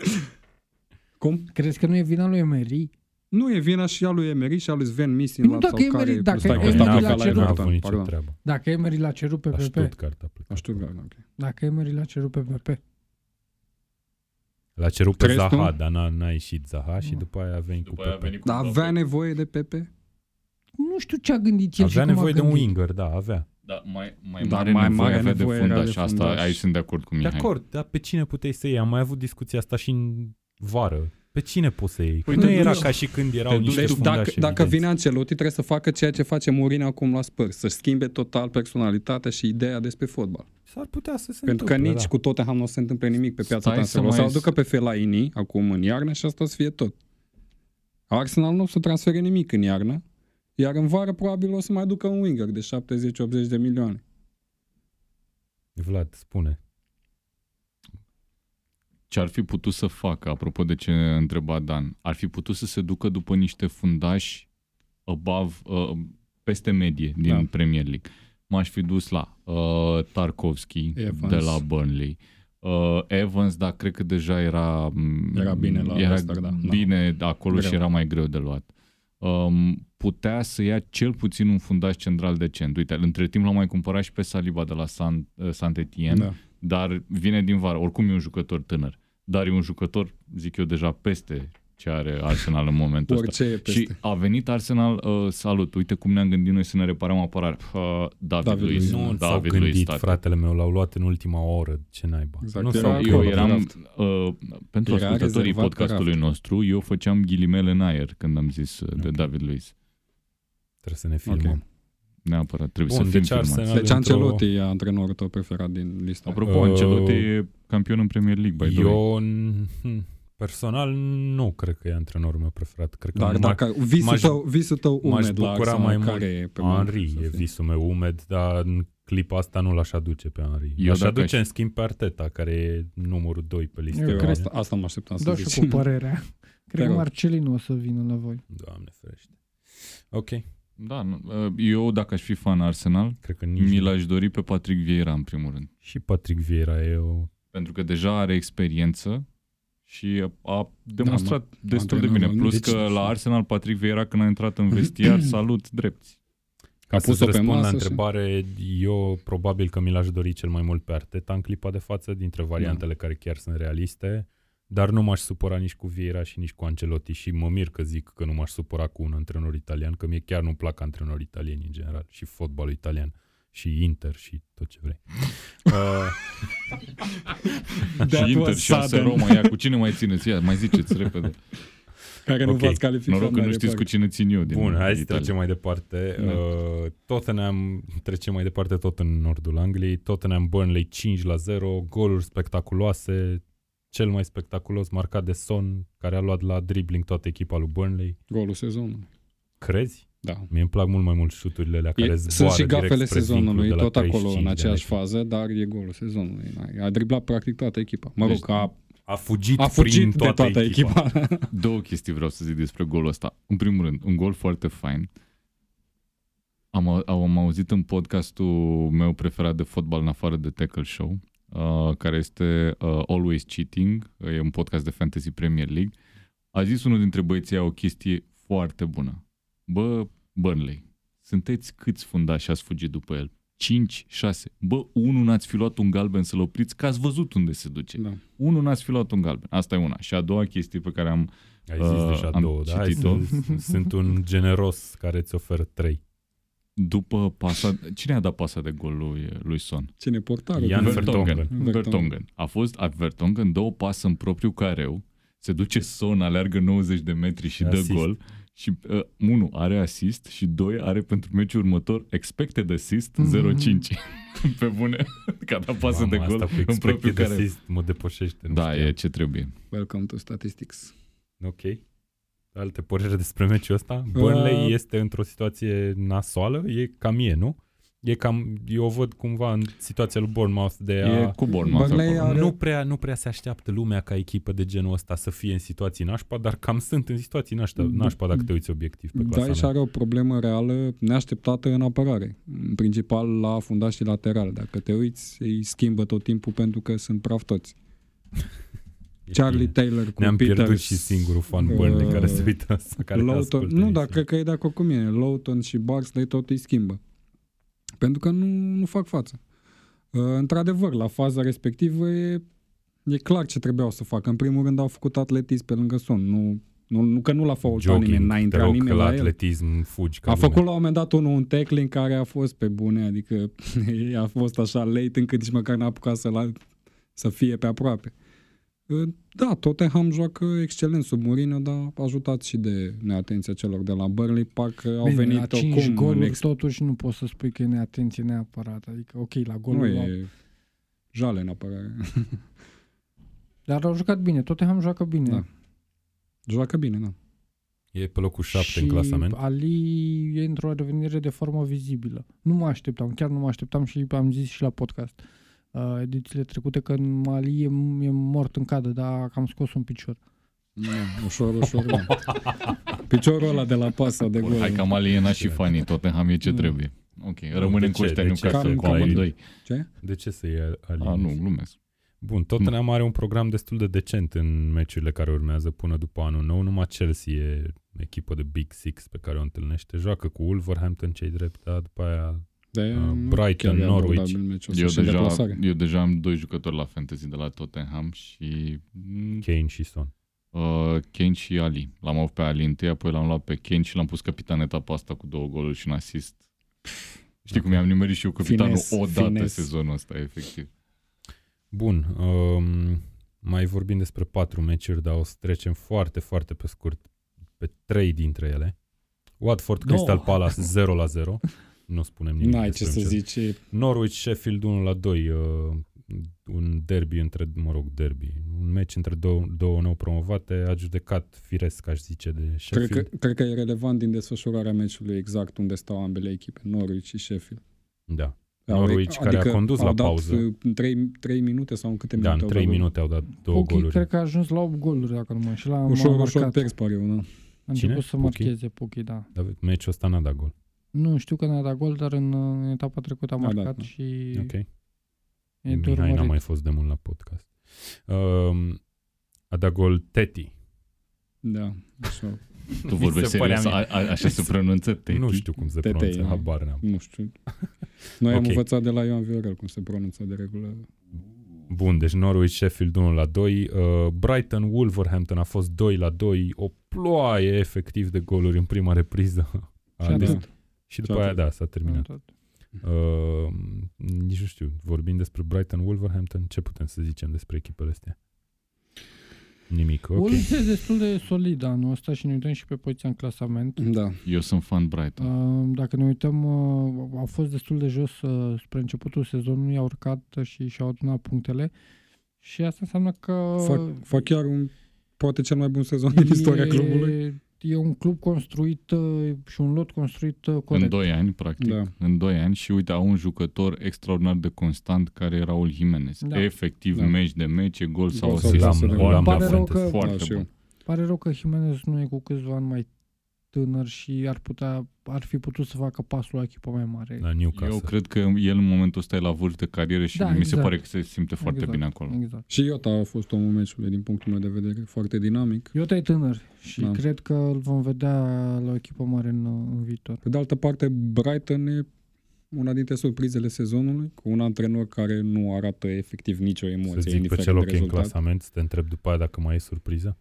Cum? Crezi că nu e vina lui Emery? Nu e vina și a lui Emery și a lui Sven Nu, Mislintat dacă sau Emery- care... dacă stai că Emery stai l-a că la cerut- n-a Everton, avut nicio pardon. treabă. Dacă Emery l-a cerut pe La PP. Stuttgart a plecat. La Stuttgart, ok. Dacă Emery l-a cerut pe PP. L-a cerut pe Crezi Zaha, tu? dar n-a, n-a ieșit Zaha și Nu. după aia a venit După cu aia a Pepe. venit cu Dar Mbappé. avea nevoie de PP? Nu știu ce a gândit el și Avea cum nevoie a de un gândit. winger, da, avea. Da, mai, mai Dar mare mai nevoie mare avea nevoie de era fundaș. de Asta, fundaș. aici sunt de acord cu De Mihai. acord, dar pe cine puteai să iei? Am mai avut discuția asta și în vară. Pe cine poți să iei? Păi nu te era duci- ca și când erau te duci niște Deci tu- dacă, fundași dacă evidenți. vine Ancelotti trebuie să facă ceea ce face Mourinho acum la Spurs, să schimbe total personalitatea și ideea despre fotbal. S-ar putea să se Pentru că întâmple, nici da. cu Tottenham nu o să se întâmple nimic pe piața Stai transferului. O să să mai- aducă pe Fellaini acum în iarnă și asta o să fie tot. Arsenal nu o să transfere nimic în iarnă, iar în vară probabil o să mai ducă un winger de 70-80 de milioane. Vlad, spune. Ce ar fi putut să facă, apropo de ce întreba Dan, ar fi putut să se ducă după niște fundași above, uh, peste medie din Da. Premier League. M-aș fi dus la uh, Tarkovski Evans. de la Burnley. Uh, Evans, dar cred că deja era m, Era bine la era Leicester, da. bine acolo Greu. și era mai greu de luat. Um, putea să ia cel puțin un fundaș central decent. Uite, între timp l-am mai cumpărat și pe Saliba de la San, uh, Saint-Etienne Da. Dar vine din vară. Oricum e un jucător tânăr, dar e un jucător, zic eu, deja peste ce are Arsenal în momentul ăsta. Orice e peste. Și a venit Arsenal, uh, salut, uite cum ne-am gândit noi să ne reparăm apărarea. Uh, David, David Luiz. Luiz. Nu David s-au Luiz, gândit, tată. fratele meu, l-au luat în ultima oră. Ce naiba. Exact, Nu era s-au acolo, Eu gândit. pe eram, raft. uh, pentru Era ascultătorii rezervat pe podcastului raft. nostru, eu făceam ghilimele în aer când am zis uh, de Ok. David Luiz. Trebuie să ne filmăm. Ok. Neapărat, trebuie Bun, să fim deci filmați. Arsenal- Deci într-o- Ancelotti e antrenorul tău preferat din lista. Apropo, Uh, Ancelotti e campion în Premier League, by the way. Eu, hm, personal, nu cred că e antrenorul meu preferat. Cred că Dar m-a- dacă visul m-aș- tău, visul tău m-aș umed la bucura Arsenal, mai mult. care e pe banc, Henry să e fie? visul meu umed, dar în clipa asta nu l-aș aduce pe Henry. Eu L-aș dacă aduce aș- în schimb pe Arteta, care e numărul 2 pe listă. Eu Eu cred- asta, asta mă așteptam să Da, și zici. cu părerea. *laughs* Cred că rog. Marcelino o să vină la voi. Doamne ferește. Ok, Da, nu, uh, eu dacă aș fi fan Arsenal, cred că nici mi nu. l-aș dori pe Patrick Vieira în primul rând. Și Patrick Vieira e o... Pentru că deja are experiență și a demonstrat destul de antrenorul. bine. Plus Deci- că la *clears throat* Arsenal Patrick Vieira când a intrat în vestiar, *clears throat* salut drepți. Ca A să-ți pus-o pe răspund la masă și- întrebare, eu probabil că mi l-aș dori cel mai mult pe Arteta în clipa de față, dintre variantele care chiar sunt realiste, dar nu m-aș supăra nici cu Vieira și nici cu Ancelotti și mă mir că zic că nu m-aș supăra cu un antrenor italian, că mie chiar nu-mi plac antrenorii italieni în general și fotbalul italian și Inter și tot ce vrei. Uh, *laughs* That și Inter was și AS sudden. Roma, ia cu cine mai țineți? Ia, mai ziceți repede. Care nu Ok. v-ați calificat Noroc că mai nu știți cu departe. cine țin eu din Bun, hai să Italia. trecem mai departe. Da. Uh, Tottenham trece mai departe tot în nordul Angliei. Tottenham Burnley 5 la 0, goluri spectaculoase. Cel mai spectaculos marcat de Son, care a luat la dribbling toată echipa lui Burnley. Golul sezonului. Crezi? Da. Mie îmi plac mult mai mult șuturile alea care E, zboară sunt și direct gafele spre vincul sezonului, de la tot acolo, 35 în de aceeași metri. fază, dar e golul sezonului. A driblat practic toată echipa. Mă rog, Deci, a, A fugit, a fugit prin de toată, toată echipa. echipa. *laughs* Două chestii vreau să zic despre golul ăsta. În primul rând, un gol foarte fain. Am, au- am auzit în podcastul meu preferat de fotbal în afară de Tackle Show, uh, care este uh, Always Cheating, e un podcast de Fantasy Premier League. A zis unul dintre băieții aia o chestie foarte bună. Bă, Burnley, sunteți câți fundași ați fugit după el? 5, 6. Bă, unul n-ați fi luat un galben să-l opriți, că ați văzut unde se duce. da. Unul n-ați fi luat un galben. Asta e una. Și a doua chestie pe care am Ai zis Uh, deja am două, da? Hai citit-o. să, sunt un generos care îți oferă trei. După pasa... Cine a dat pasa de gol lui, lui Son? Cine portarul? Ian Vertonghen. Vertonghen. Vertonghen. A fost a Vertonghen, două pasă în propriu careu, se duce Son, aleargă 90 de metri și dă Asist. gol. Și uh, unu are asist și doi are pentru meciul următor expected assist 0,5. *laughs* Pe bune, că a dat pasă Mamă, de gol asta cu în propriu expected careu. assist mă depășește. nu Da, știam. e ce trebuie. Welcome to statistics. Ok. Alte păreri *laughs* despre meciul ăsta? Burnley Uh, este într-o situație nasoală, e cam e, nu? E cam, eu o văd cumva în situația lui Bournemouth de E a... cu Bournemouth Burnley acolo. are- Nu prea, nu prea se așteaptă lumea ca echipă de genul ăsta să fie în situații nașpa, dar cam sunt în situații nașpa, nașpa dacă te uiți obiectiv pe Da, clasament. și are o problemă reală neașteptată în apărare. În principal la fundașii laterali. Dacă te uiți, îi schimbă tot timpul pentru că sunt praf toți. *laughs* E Charlie bine. Taylor cu Ne-am Peters, pierdut și singurul fan Burnley uh, care se uită asta, care te Lowton, ascultă nu, nici dar cred că e de acord cu mine. Lowton și Barnsley tot îi schimbă. Pentru că nu, nu fac față. Uh, într-adevăr, la faza respectivă e, e clar ce trebuiau să facă. În primul rând au făcut atletism pe lângă son. Nu, nu, nu că nu l-a faultat nimeni, n-a te intrat rog, că nimeni la la el. atletism fugi ca A lumea. făcut la un moment dat unul un tackling care a fost pe bune, adică *laughs* a fost așa late încât nici măcar n-a apucat să, la, să fie pe aproape. Da, Tottenham joacă excelent sub Mourinho, dar ajutat și de neatenția celor de la Burnley. Parcă au Bine, venit la 5 oricum în goluri ex- totuși nu poți să spui că e neatenție neapărat. Adică, ok, la Nu golul luau- e jale în apărare. *laughs* Dar au jucat bine, Tottenham joacă bine. Da. Joacă bine, da. E pe locul 7 și în clasament. Ali e într-o revenire de formă vizibilă. Nu mă așteptam, chiar nu mă așteptam și am zis și la podcast uh, edițiile trecute că Ali e, e mort în cadă, dar am scos un picior. da ușor, ușor, da. Piciorul ăla de la pasa de Bun, gol. hai că Mali e și fanii, Tottenham e ce Nu. trebuie. Ok, rămânem de cu ce? ăștia De nu ce? ca să Cam- cu cam- amândoi. Ce? De ce să iei Ali? A, nu, glumesc. Bun, Tottenham are un program destul de decent în meciurile care urmează până după anul nou. Numai Chelsea e echipă de Big Six pe care o întâlnește. Joacă cu Wolverhampton cei drept, dar după aia De, Uh, nu Brighton, chiar e Norwich. abordabil meciul ăsta Eu și în deja, deplasare. eu deja am doi jucători la fantasy de la Tottenham și mm, Kane și Son. uh, Kane și Ali. L-am avut pe Ali întâi, apoi l-am luat pe Kane și l-am pus capitan etapa asta cu două goluri și un asist. Știi cum i-am nimerit și eu capitanul Fines, o dată fines. sezonul ăsta, efectiv. Bun, um, mai vorbim despre patru meciuri, dar o să trecem foarte, foarte pe scurt pe trei dintre ele. Watford Două. Crystal Palace 0 la 0. *laughs* Nu spunem nimic. N-ai ce despre să un zici. e- Norwich Sheffield 1 la 2. Uh, un derby între, mă rog, derby. Un meci între două, două nou promovate, a judecat firesc, aș zice, de Cred Sheffield. că, cred că e relevant din desfășurarea meciului exact unde stau ambele echipe, Norwich și Sheffield. Da. Au- Norwich, care a condus au la dat pauză. uh, în 3, 3 minute sau în câte Da, minute în au 3 dat gol? minute au dat două Puki goluri. cred că a ajuns la 8 goluri, dacă nu mă înșel. Am, Ușor, am ușor marcat. pierzi, pare eu, da. A început Cine? să Puki? marcheze Puki, da. Dar meciul ăsta n-a dat gol. Nu, știu că n-a dat gol, dar în, în etapa trecută a A dat, marcat da. și Ok. e de Mihai n-a urmărit. mai fost de mult la podcast. Um, a dat gol Teti. Da, așa. Tu Mi vorbești se părea serios, a, a, așa se pronunță Teti? Nu știu cum se Tete, pronunță, e. habar n-am. Nu știu. Noi am Ok. învățat de la Ioan Viorel cum se pronunță de regulă. Bun, deci Norwich Sheffield 1 la 2, uh, Brighton Wolverhampton a fost 2 la 2, o ploaie efectiv de goluri în prima repriză. A Și adus- atât. Și după Și aia atât. da, s-a terminat. Atât. Uh, nici nu știu, vorbim despre Brighton Wolverhampton, ce putem să zicem despre echipele astea? Nimic, ok. Wolves e destul de solid anul ăsta și ne uităm și pe poziția în clasament. Da. Eu sunt fan Brighton. Uh, Dacă ne uităm, uh, au fost destul de jos uh, spre începutul sezonului, au urcat și și-au adunat punctele și asta înseamnă că Fac, fac chiar un, poate cel mai bun sezon din istoria clubului. E un club construit uh, și un lot construit uh, În corect. 2 ani, practic. Da. În 2 ani și uite, au un jucător extraordinar de constant care e Raul Jimenez. Da. Efectiv, Da. meci de meci, e gol sau Gol sau asist. asist. L-am, Îmi l-am pare la rău Fuentes. că- Foarte Da, și bun. eu. Pare rău că Jimenez nu e cu câțiva ani mai tânăr și ar putea, ar fi putut să facă pasul la echipă mai mare. La Newcastle. Eu cred că el în momentul ăsta e la vârf de carieră și Da, mi se exact. pare că se simte foarte Exact. bine acolo. Exact. Și Iota a fost omul meciului din punctul meu de vedere, foarte dinamic. Iota e tânăr și Da. cred că îl vom vedea la o echipă mare în, în viitor. Pe de altă parte, Brighton e una dintre surprizele sezonului, cu un antrenor care nu arată efectiv nicio Să emoție, zic pe indiferent cel de ok în rezultat. clasament, să te întreb după aia dacă mai e surpriză.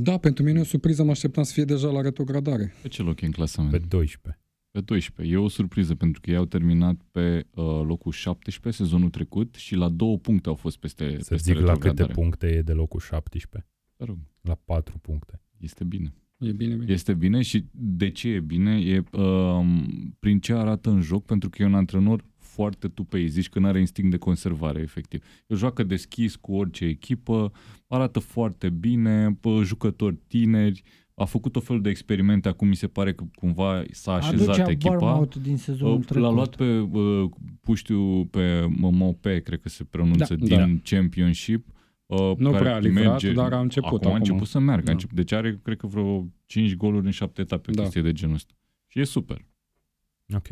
Da, pentru mine e o surpriză, mă așteptam să fie deja la retrogradare. Pe ce loc e în clasament? Pe Pe, 12. pe 12. E o surpriză pentru că ei au terminat pe uh, locul 17 sezonul trecut și la două puncte au fost peste, Să peste zic la câte retrogradare. puncte e de locul 17. Te rog, La 4 puncte. este bine. E bine, bine. Este bine și de ce e bine? E uh, prin ce arată în joc, pentru că e un antrenor foarte tupei, zici că nu are instinct de conservare, efectiv. El joacă deschis cu orice echipă, arată foarte bine, pă, jucători tineri, a făcut o fel de experimente, acum mi se pare că cumva s-a așezat Aducea echipa. Bournemouth din sezonul Uh, trecut. L-a luat pe uh, puștiu, pe Mope, cred că se pronunță, Da, din Championship. Uh, Nu care prea a livrat, merge- dar a început Acum a acum. început să meargă. Da. A început, deci are, cred că, vreo 5 goluri în 7 etape, Da. da. chestie de genul ăsta. Și e super. Ok.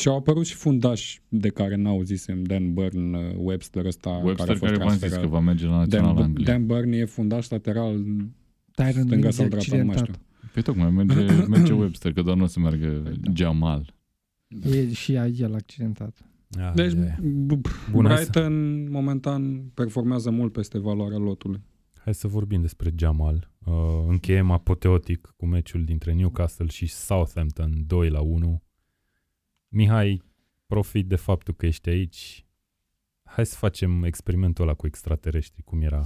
Și au apărut și fundași de care n-auzisem, Dan Burn, uh, Webster ăsta Webster care a fost care v-am zis transferat. că va merge la Național Dan, Anglia. Dan Burn e fundaș lateral, Tyron stânga Mings sau e dreapta, nu mai știu. accidentat. Păi tocmai, merge, *clears throat* merge Webster, că doar nu o să meargă Păi da. Jamal. E și el accidentat. Ah, Deci, e. b- Bun, hai Brighton momentan performează mult peste valoarea lotului. Hai să vorbim despre Jamal. Uh, încheiem apoteotic cu meciul dintre Newcastle și Southampton 2 la 1. Mihai, profit de faptul că ești aici. Hai să facem experimentul ăla cu extraterestri, cum era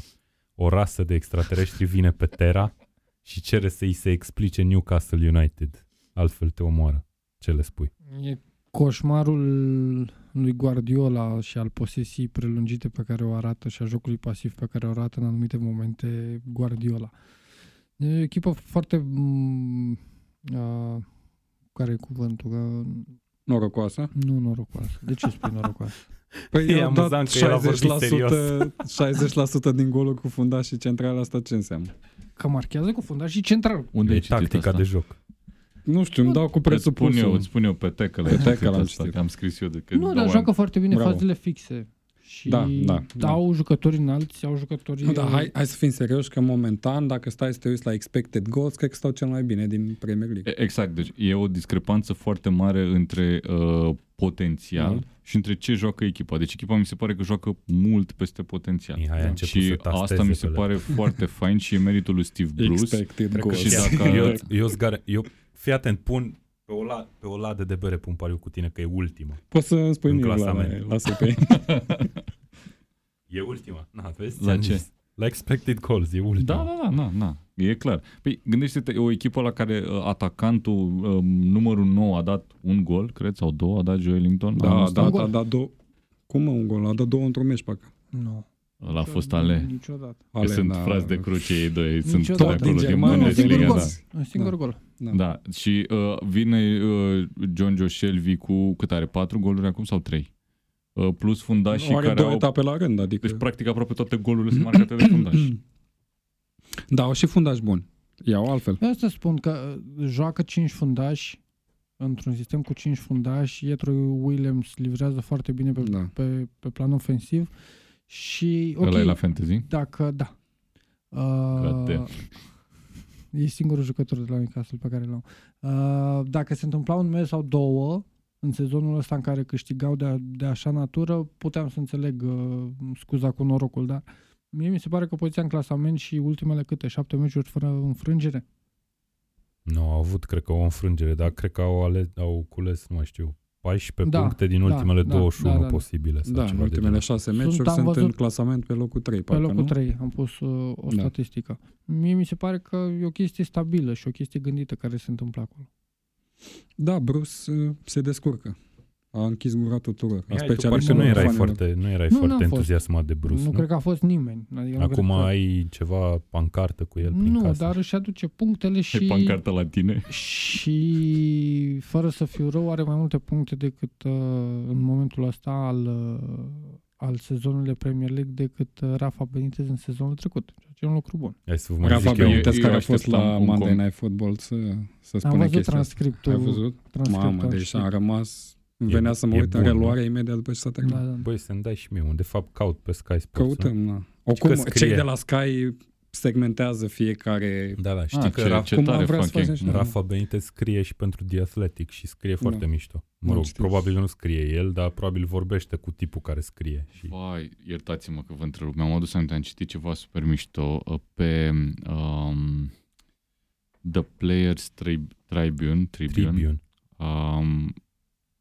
o rasă de extraterestri vine pe Terra și cere să-i se explice Newcastle United. Altfel te omoară. Ce le spui? E coșmarul lui Guardiola și al posesiei prelungite pe care o arată și a jocului pasiv pe care o arată în anumite momente Guardiola. E o echipă foarte... m, a, care e cuvântul? Că, Norocoasă. nu norocoasă. De ce spui norocoasă? *laughs* Păi E eu am dat amuzant că el a vorbit 60%, 60% din goluri cu fundaș și central, asta ce înseamnă? Că marchează cu fundaș și central. Unde e ai citit tactica asta? de joc. Nu știu, îmi dau cu Îți spun eu, presupusul. îți spun eu pe tecă Pe Tackle am am citit. Că am scris eu de că Nu, două dar ani. joacă foarte bine Bravo. fazele fixe. Și Da, da, da. au jucători înalți, au jucători... Nu, da, hai, hai să fim serioși că momentan, dacă stai să te uiți la expected goals, cred că stau cel mai bine din Premier League. E- Exact, deci e o discrepanță foarte mare între uh, potențial Da. și între ce joacă echipa. Deci echipa mi se pare că joacă mult peste potențial. Mihai a Da. început și să tasteze asta mi se pe le- pare *laughs* foarte fain și e meritul lui Steve Bruce. Expected Cred că goals. și și dacă- eu, eu, zgare, eu, fii atent, pun pe o, la, pe o ladă de bere pun pariu cu tine că e ultima. Poți să îmi spui În mie, Vlad, clasament. lasă pe *laughs* ei. E ultima. Na, vezi? La Ți-am ce? zis. La expected calls, e ultima. Da, da, da, da, da, e clar. Păi gândește-te, e o echipă la care uh, atacantul uh, numărul 9 a dat un gol, cred, sau două, a dat Joe Ellington. Da, anul da, ăsta. da, gol. da, da, două. Cum mă, un gol? A dat două într-un meci, parcă. Nu. Ăla a fost ale. Niciodată. Că Ale, sunt da, frați de cruce ei doi, sunt Niciodată. acolo Din din Germania, un singur Bundesliga, gol. da. Un singur Da. gol. Da. Da, și uh, vine uh, John Joe Shelby cu cât are? Patru goluri acum sau trei? Uh, plus fundașii Are care două au... etape la rând, adică... Deci practic aproape toate golurile sunt marcate de fundași. *clears throat* Da, au și fundași buni. Iau altfel. Eu asta spun că uh, joacă 5 fundași într-un sistem cu 5 fundași. Ietro Williams livrează foarte bine pe, Da. pe, pe plan ofensiv și ok, Ăla e la fantasy? dacă da. God Uh, damn. e singurul jucător de la Newcastle pe care l-am. Uh, dacă se întâmpla un meci sau două în sezonul ăsta în care câștigau de, de așa natură, puteam să înțeleg uh, scuza cu norocul, dar mie mi se pare că poziția în clasament și ultimele câte șapte meciuri fără înfrângere. Nu, au avut, cred că, o înfrângere, dar cred că au, ale, au cules, nu mai știu, 14 Da, puncte din da, ultimele da, 21 da, da, da. posibile. Sau Da, în ceva de ultimele genul. șase Sunt- meciuri am sunt, văzut- în clasament pe locul 3, Pe parcă, locul nu? 3 am pus uh, o Da. statistică. Mie mi se pare că e o chestie stabilă și o chestie gândită care se întâmplă acolo. Da, Bruce uh, se descurcă. A închis gura tuturor. A Mihai, tu parcă specializat nu în erai fanilor. foarte, nu erai Nu, foarte n-am fost. entuziasmat de Bruce, nu, nu? cred că a fost nimeni. Adică nu Acum cred că... ai ceva pancartă cu el prin Nu, casă. dar își aduce punctele Și... și... E pancarta la tine? și fără să fiu rău, are mai multe puncte decât uh, în momentul ăsta al, uh, al sezonului de Premier League decât uh, Rafa Benitez în sezonul trecut. Ceea ce e un lucru bun. Hai să vă mai Rafa zic eu. Benitez eu care a fost așteptam la un Monday com- Night Football să, să Am spună văzut chestia asta. transcriptul. Ai văzut? transcriptul Mamă, am deci citit. a rămas... Venea să mă e uit în bun, reluare imediat după ce s-a Da, terminat. da. Băi, să-mi dai și mie un. De fapt, caut pe Sky Sports. nu? Căutăm, da. Oricum, că scrie. cei de la Sky segmentează fiecare... Da, da, știi Ah, că ce, Rafa, ce cum tare am vrea să fac ei. facem și noi. Rafa Benitez scrie și pentru The Athletic și scrie foarte Da. mișto. Mă Nu rog, știu. probabil nu scrie el, dar probabil vorbește cu tipul care scrie. Și... Vai, iertați-mă că vă întrerup. Mi-am adus aminte, am citit ceva super mișto uh, pe um, The Players Tri- Tribune. Tribune. Tribune. Um,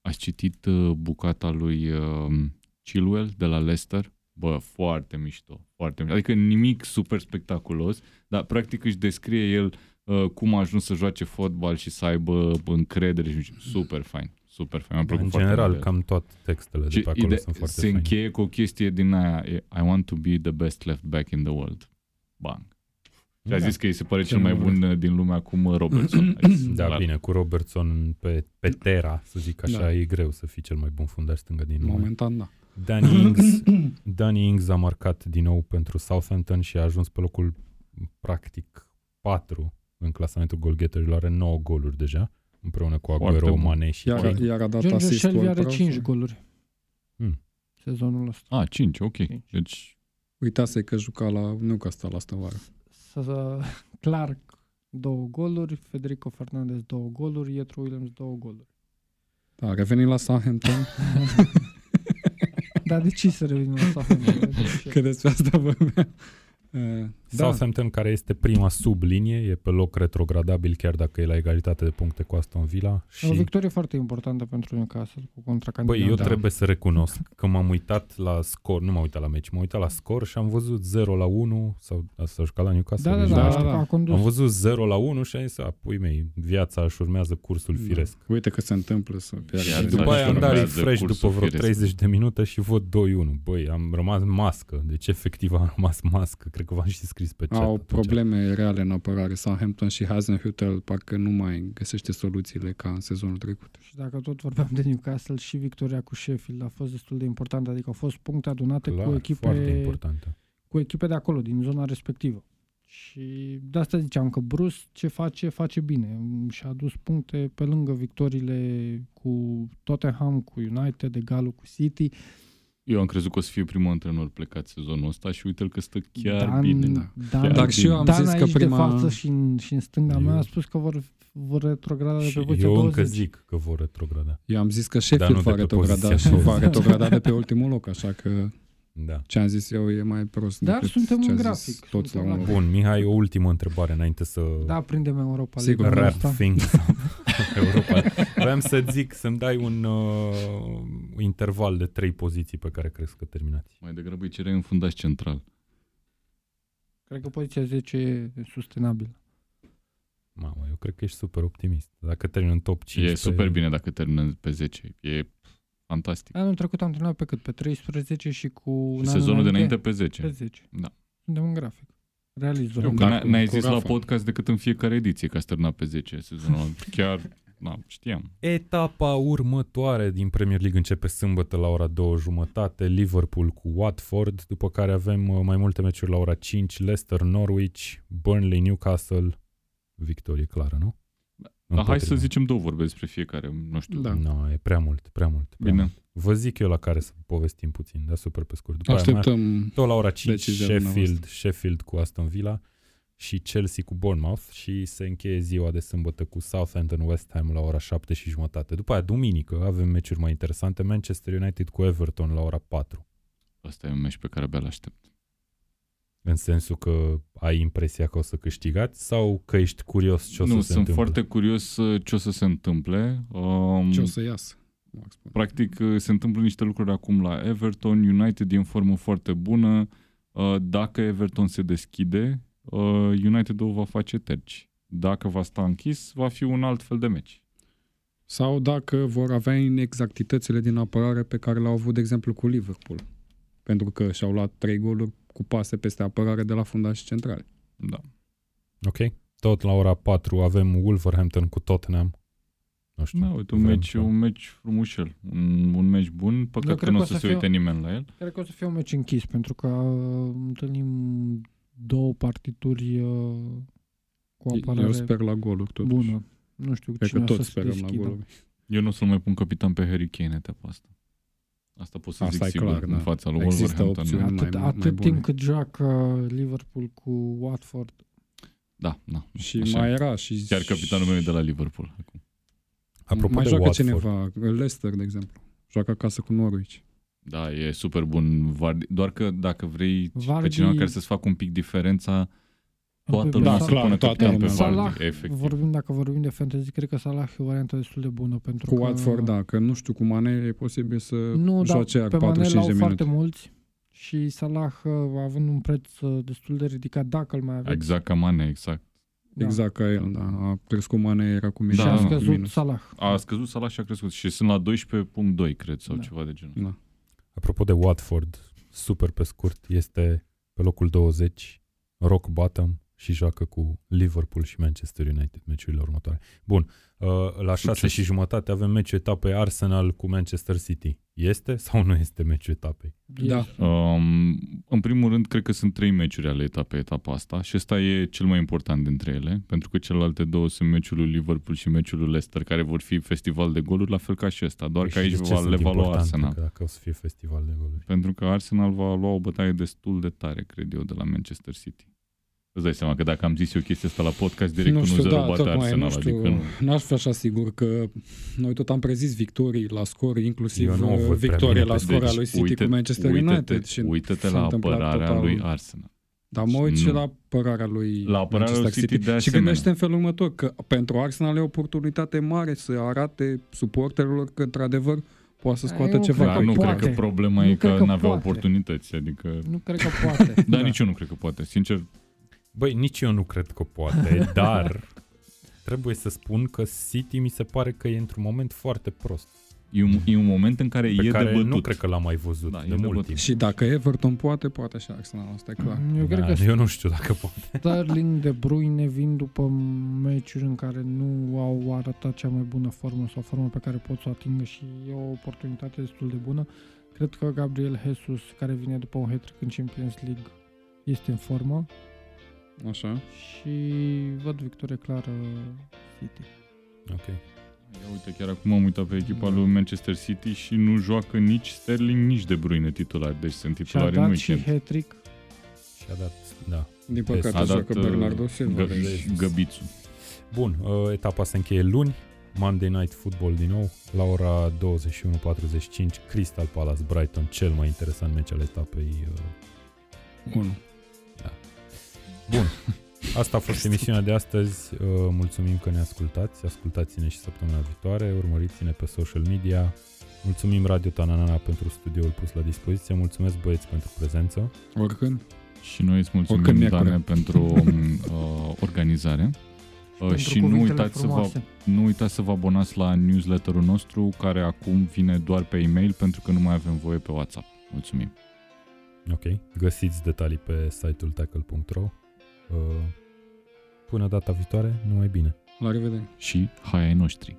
ați citit uh, bucata lui um, Chilwell de la Leicester? Bă, foarte mișto, foarte mișto. Adică nimic super spectaculos, dar practic își descrie el uh, cum a ajuns să joace fotbal și să aibă încredere și super fain, super fain. Mi-a plăcut În foarte general, mult de el. cam toate textele de Și pe acolo ide- sunt foarte se faine. încheie cu o chestie din aia, e, I want to be the best left back in the world. Bang. Și a Da. zis că îi se pare Ce cel mai mult. bun uh, din lume acum uh, Robertson. *clears throat* A zis, Da, la- bine, cu Robertson pe, pe Terra, să zic așa, Da. e greu să fii cel mai bun fundaș stângă din lume. Momentan, da. Danny *clears throat* Ings, Danny Ings a marcat din nou pentru Southampton și a ajuns pe locul practic 4 în clasamentul golgheterilor, are 9 goluri deja, împreună cu Foarte Aguero, bun. Mane și Iar, Kane. iar a dat George asistul Shelby are prost. 5 goluri Hmm. sezonul ăsta. A, 5, ok. Cinci. Deci, Uitase că juca la Newcastle asta vară. Să, să, *laughs* Clark două goluri, Federico Fernandez două goluri, Ietro Williams două goluri. Da, revenim la Southampton. *laughs* Dar de ce să revenim la Southampton? că despre asta vorbeam. Uh, *laughs* Da. Southampton, care este prima sub linie, e pe loc retrogradabil, chiar dacă e la egalitate de puncte cu Aston Villa. Și... O victorie foarte importantă pentru Newcastle cu contracandidat. Băi, eu Da. trebuie să recunosc că m-am uitat la scor, nu m-am uitat la meci, m-am uitat la scor și am văzut 0 la 1 sau s-a jucat la Newcastle. Da, da, deci da, Da, da, da, da, da. a condus. Am văzut 0 la 1 și am zis, a, pui mei, viața își urmează cursul firesc. Da. Uite că se întâmplă să pierdă. Viața Și Exact. după aia am dat urmează refresh cursul după vreo firesc. 30 de minute și văd 2-1. Băi, am rămas mască. Deci efectiv am rămas mască. Cred că v-am și scris pe chat. Au atunci. probleme reale în apărare. Southampton și Hasenhüttl parcă nu mai găsește soluțiile ca în sezonul trecut. Și dacă tot vorbeam de Newcastle, și victoria cu Sheffield a fost destul de importantă, adică au fost puncte adunate Clar, cu foarte echipe, importantă. cu echipe de acolo, din zona respectivă. Și de asta ziceam că Bruce ce face, face bine. Și-a adus puncte pe lângă victoriile cu Tottenham, cu United, egalul cu City. Eu am crezut că o să fie primul antrenor plecat sezonul ăsta și uite că stă chiar Dan, bine. da. Dan, Chiar Dar și eu am Dan zis că aici prima... de față și în, și în stânga mea Eu- a spus că vor, vor retrograda de Și pe poziția eu 20. încă zic că vor retrograda. Eu am zis că Dar Sheffield nu va de pe retrograda poziția și *laughs* va 20. retrograda de pe ultimul loc, așa că Da. ce am zis eu e mai prost Dar decât suntem ce în a zis grafic, toți la suntem un la loc. Bun, Mihai, o ultimă întrebare înainte să Da, prindem Europa Sigur. League anul wrap ăsta. things up. *laughs* Europa. *laughs* Vreau să zic, să-mi dai un uh, interval de trei poziții pe care crezi că terminați. Mai degrabă îi cereai un fundaș central. Cred că poziția 10 e sustenabilă. Mamă, eu cred că ești super optimist. Dacă termin în top 5 E super bine dacă termină pe 10. E fantastic. Anul trecut am terminat pe cât? Pe 13 și cu un Și an sezonul de înainte pe Pe 10. 10. Da. Suntem în grafic. Realist Eu vorbim. că Da, n- n-ai cu zis la Rafa. podcast decât în fiecare ediție că ați terminat pe 10 sezonul. Chiar, da, știam. Etapa următoare din Premier League începe sâmbătă la ora 2 jumătate, Liverpool cu Watford, după care avem uh, mai multe meciuri la ora 5, Leicester, Norwich, Burnley, Newcastle, victorie clară, nu? Dar hai să Împotriva. zicem două vorbe despre fiecare, nu știu. Da. Nu, e prea mult, prea mult. Prea Bine. Mult. Vă zic eu la care să povestim puțin, dar super pe scurt. După aia mai Așteptăm tot la ora 5, Decizia Sheffield, dumneavoastră. Sheffield cu Aston Villa și Chelsea cu Bournemouth și se încheie ziua de sâmbătă cu Southampton West Ham la ora 7 și jumătate. După aia, duminică, avem meciuri mai interesante. Manchester United cu Everton la ora 4. Asta e un meci pe care abia l-aștept. În sensul că ai impresia că o să câștigați sau că ești curios ce o nu, să se sunt întâmple? foarte curios uh, ce o să se întâmple. Um, ce o să iasă. Max spune. Practic uh, se întâmplă niște lucruri acum la Everton, United e în formă foarte bună. Uh, Dacă Everton se deschide, uh, United-ul va face terci. Dacă va sta închis, va fi un alt fel de meci. Sau dacă vor avea inexactitățile din apărare pe care le-au avut, de exemplu, cu Liverpool. Pentru că și-au luat trei goluri cu pase peste apărare de la fundași centrale. Da. Ok. Tot la ora 4 avem Wolverhampton cu Tottenham. Nu știu. Da, uite, un vrem meci, să- un meci frumușel. Un, un meci bun. Păcat Eu că cred nu că o o să să se fie- uite nimeni la el. Cred că o să fie un meci închis, pentru că uh, întâlnim două partituri uh, cu o apărare Eu sper la goluri, totuși. bună. Nu știu Cred cine că o toți să se sperăm la deschidă. goluri. Eu nu o să-l mai pun capitan pe Harry Kane etapa asta. Asta pot să Asta zic e sigur clar, în da. fața lui Există Wolverhampton. opțiuni. Atât, mai- mai atât bune. timp cât joacă Liverpool cu Watford, Da, da. Și așa mai e. era și... Chiar capitanul meu e de la Liverpool. Acum. Apropo mai de joacă Watford, cineva, Leicester, de exemplu. Joacă acasă cu Norwich. Da, e super bun. Vardy. Doar că dacă vrei Vardy- pe cineva care să-ți facă un pic diferența, toată Da, lumea clar, să pune toată capitan pe lumea. Vardy. Salah, Efectiv. vorbim, dacă vorbim de fantasy, cred că Salah e o variantă destul de bună pentru Cu că Watford, da, că nu știu cum Mane e posibil să nu, dar joace iar pe Mane 45 l-au de foarte minute. mulți și Salah uh, având un preț uh, destul de ridicat, dacă îl mai aveți. Exact ca Mane, exact. da. Exact ca el, da. A crescut Mane, era cu Da, Și minus. a da, scăzut minus. Salah. A scăzut Salah și a crescut. Și sunt la 12.2, cred, sau Da. ceva de genul. Da. Apropo de Watford, super pe scurt, este pe locul 20, rock bottom și joacă cu Liverpool și Manchester United meciurile următoare. Bun, uh, la 6 Succes. și jumătate avem meciul etapei Arsenal cu Manchester City. Este sau nu este meciul etapei? Da. Um, în primul rând, cred că sunt trei meciuri ale etapei etapa asta și ăsta e cel mai important dintre ele, pentru că celelalte două sunt meciul lui Liverpool și meciul lui Leicester, care vor fi festival de goluri, la fel ca și ăsta, doar că Păi și aici de ce va, sunt le va lua importante? Arsenal. Că dacă o să fie festival de goluri. Pentru că Arsenal va lua o bătaie destul de tare, cred eu, de la Manchester City. Îți dai seama că dacă am zis eu chestia asta la podcast, direct nu 1-0 știu, da, bate tocmai, Arsenal. nu știu, adică nu. n-aș fi așa sigur că noi tot am prezis victorii la scor, inclusiv Eu nu o uh, văd prea victorie bine la pe- scor a Deci, lui City uite- cu Manchester uite-te- United. Și Uită-te s-a la întâmplat apărarea total- lui Arsenal. Dar mă uit și Nu. la apărarea lui La apărarea lui Manchester City de Și asemenea. gândește în felul următor, că pentru Arsenal e o oportunitate mare să arate suporterilor că, într-adevăr, poate să Dar scoată eu ceva. cred Dar că nu poate. cred că problema Nu e cred că că n-avea poate. oportunități, adică... Nu cred că poate. *laughs* Dar Da. nici eu nu cred că poate, sincer. Băi, nici eu nu cred că poate, *laughs* dar trebuie să spun că City mi se pare că e într-un moment foarte prost. E un, e un moment în care Pe e care de bătut. nu cred că l-am mai văzut Da, e de de mult bătut. timp. Și dacă Everton poate, poate și Arsenal, asta e clar. Eu cred Da, că eu nu știu dacă poate. Sterling de Bruyne vin după meciuri în care nu au arătat cea mai bună formă sau formă pe care pot să o atingă și e o oportunitate destul de bună. Cred că Gabriel Jesus, care vine după un hat în Champions League, este în formă Așa. și văd victorie clară City. Ok. Ia uite, chiar acum am uitat pe echipa lui Manchester City și nu joacă nici Sterling, nici De Bruyne titulari. Deci sunt Și a titulari în dat și weekend. hat-trick. Și a dat, da. Din păcate, A dat joacă uh, Bernardo Silva. Gă- deci- Găbițu. Bun, uh, etapa se încheie luni, Monday Night Football din nou, la ora 21.45, Crystal Palace Brighton, cel mai interesant meci al etapei. uh, Unu. Bun, *laughs* asta a fost emisiunea de astăzi, uh, mulțumim că ne ascultați, ascultați-ne și săptămâna viitoare, urmăriți-ne pe social media, mulțumim Radio Tananana pentru studioul pus la dispoziție, mulțumesc băieți pentru prezență, Oricând. Și noi îți Oricând mulțumim, miercuri. Dane, *laughs* pentru uh, organizare. Uh, pentru și nu cuvintele uitați, să vă, frumoase. nu uitați să vă abonați la newsletterul nostru, care acum vine doar pe e-mail, pentru că nu mai avem voie pe WhatsApp. Mulțumim! ok? Găsiți detalii pe site-ul tackle.ro. Uh, Până data viitoare, numai bine! La revedere. Și hai ai noștri!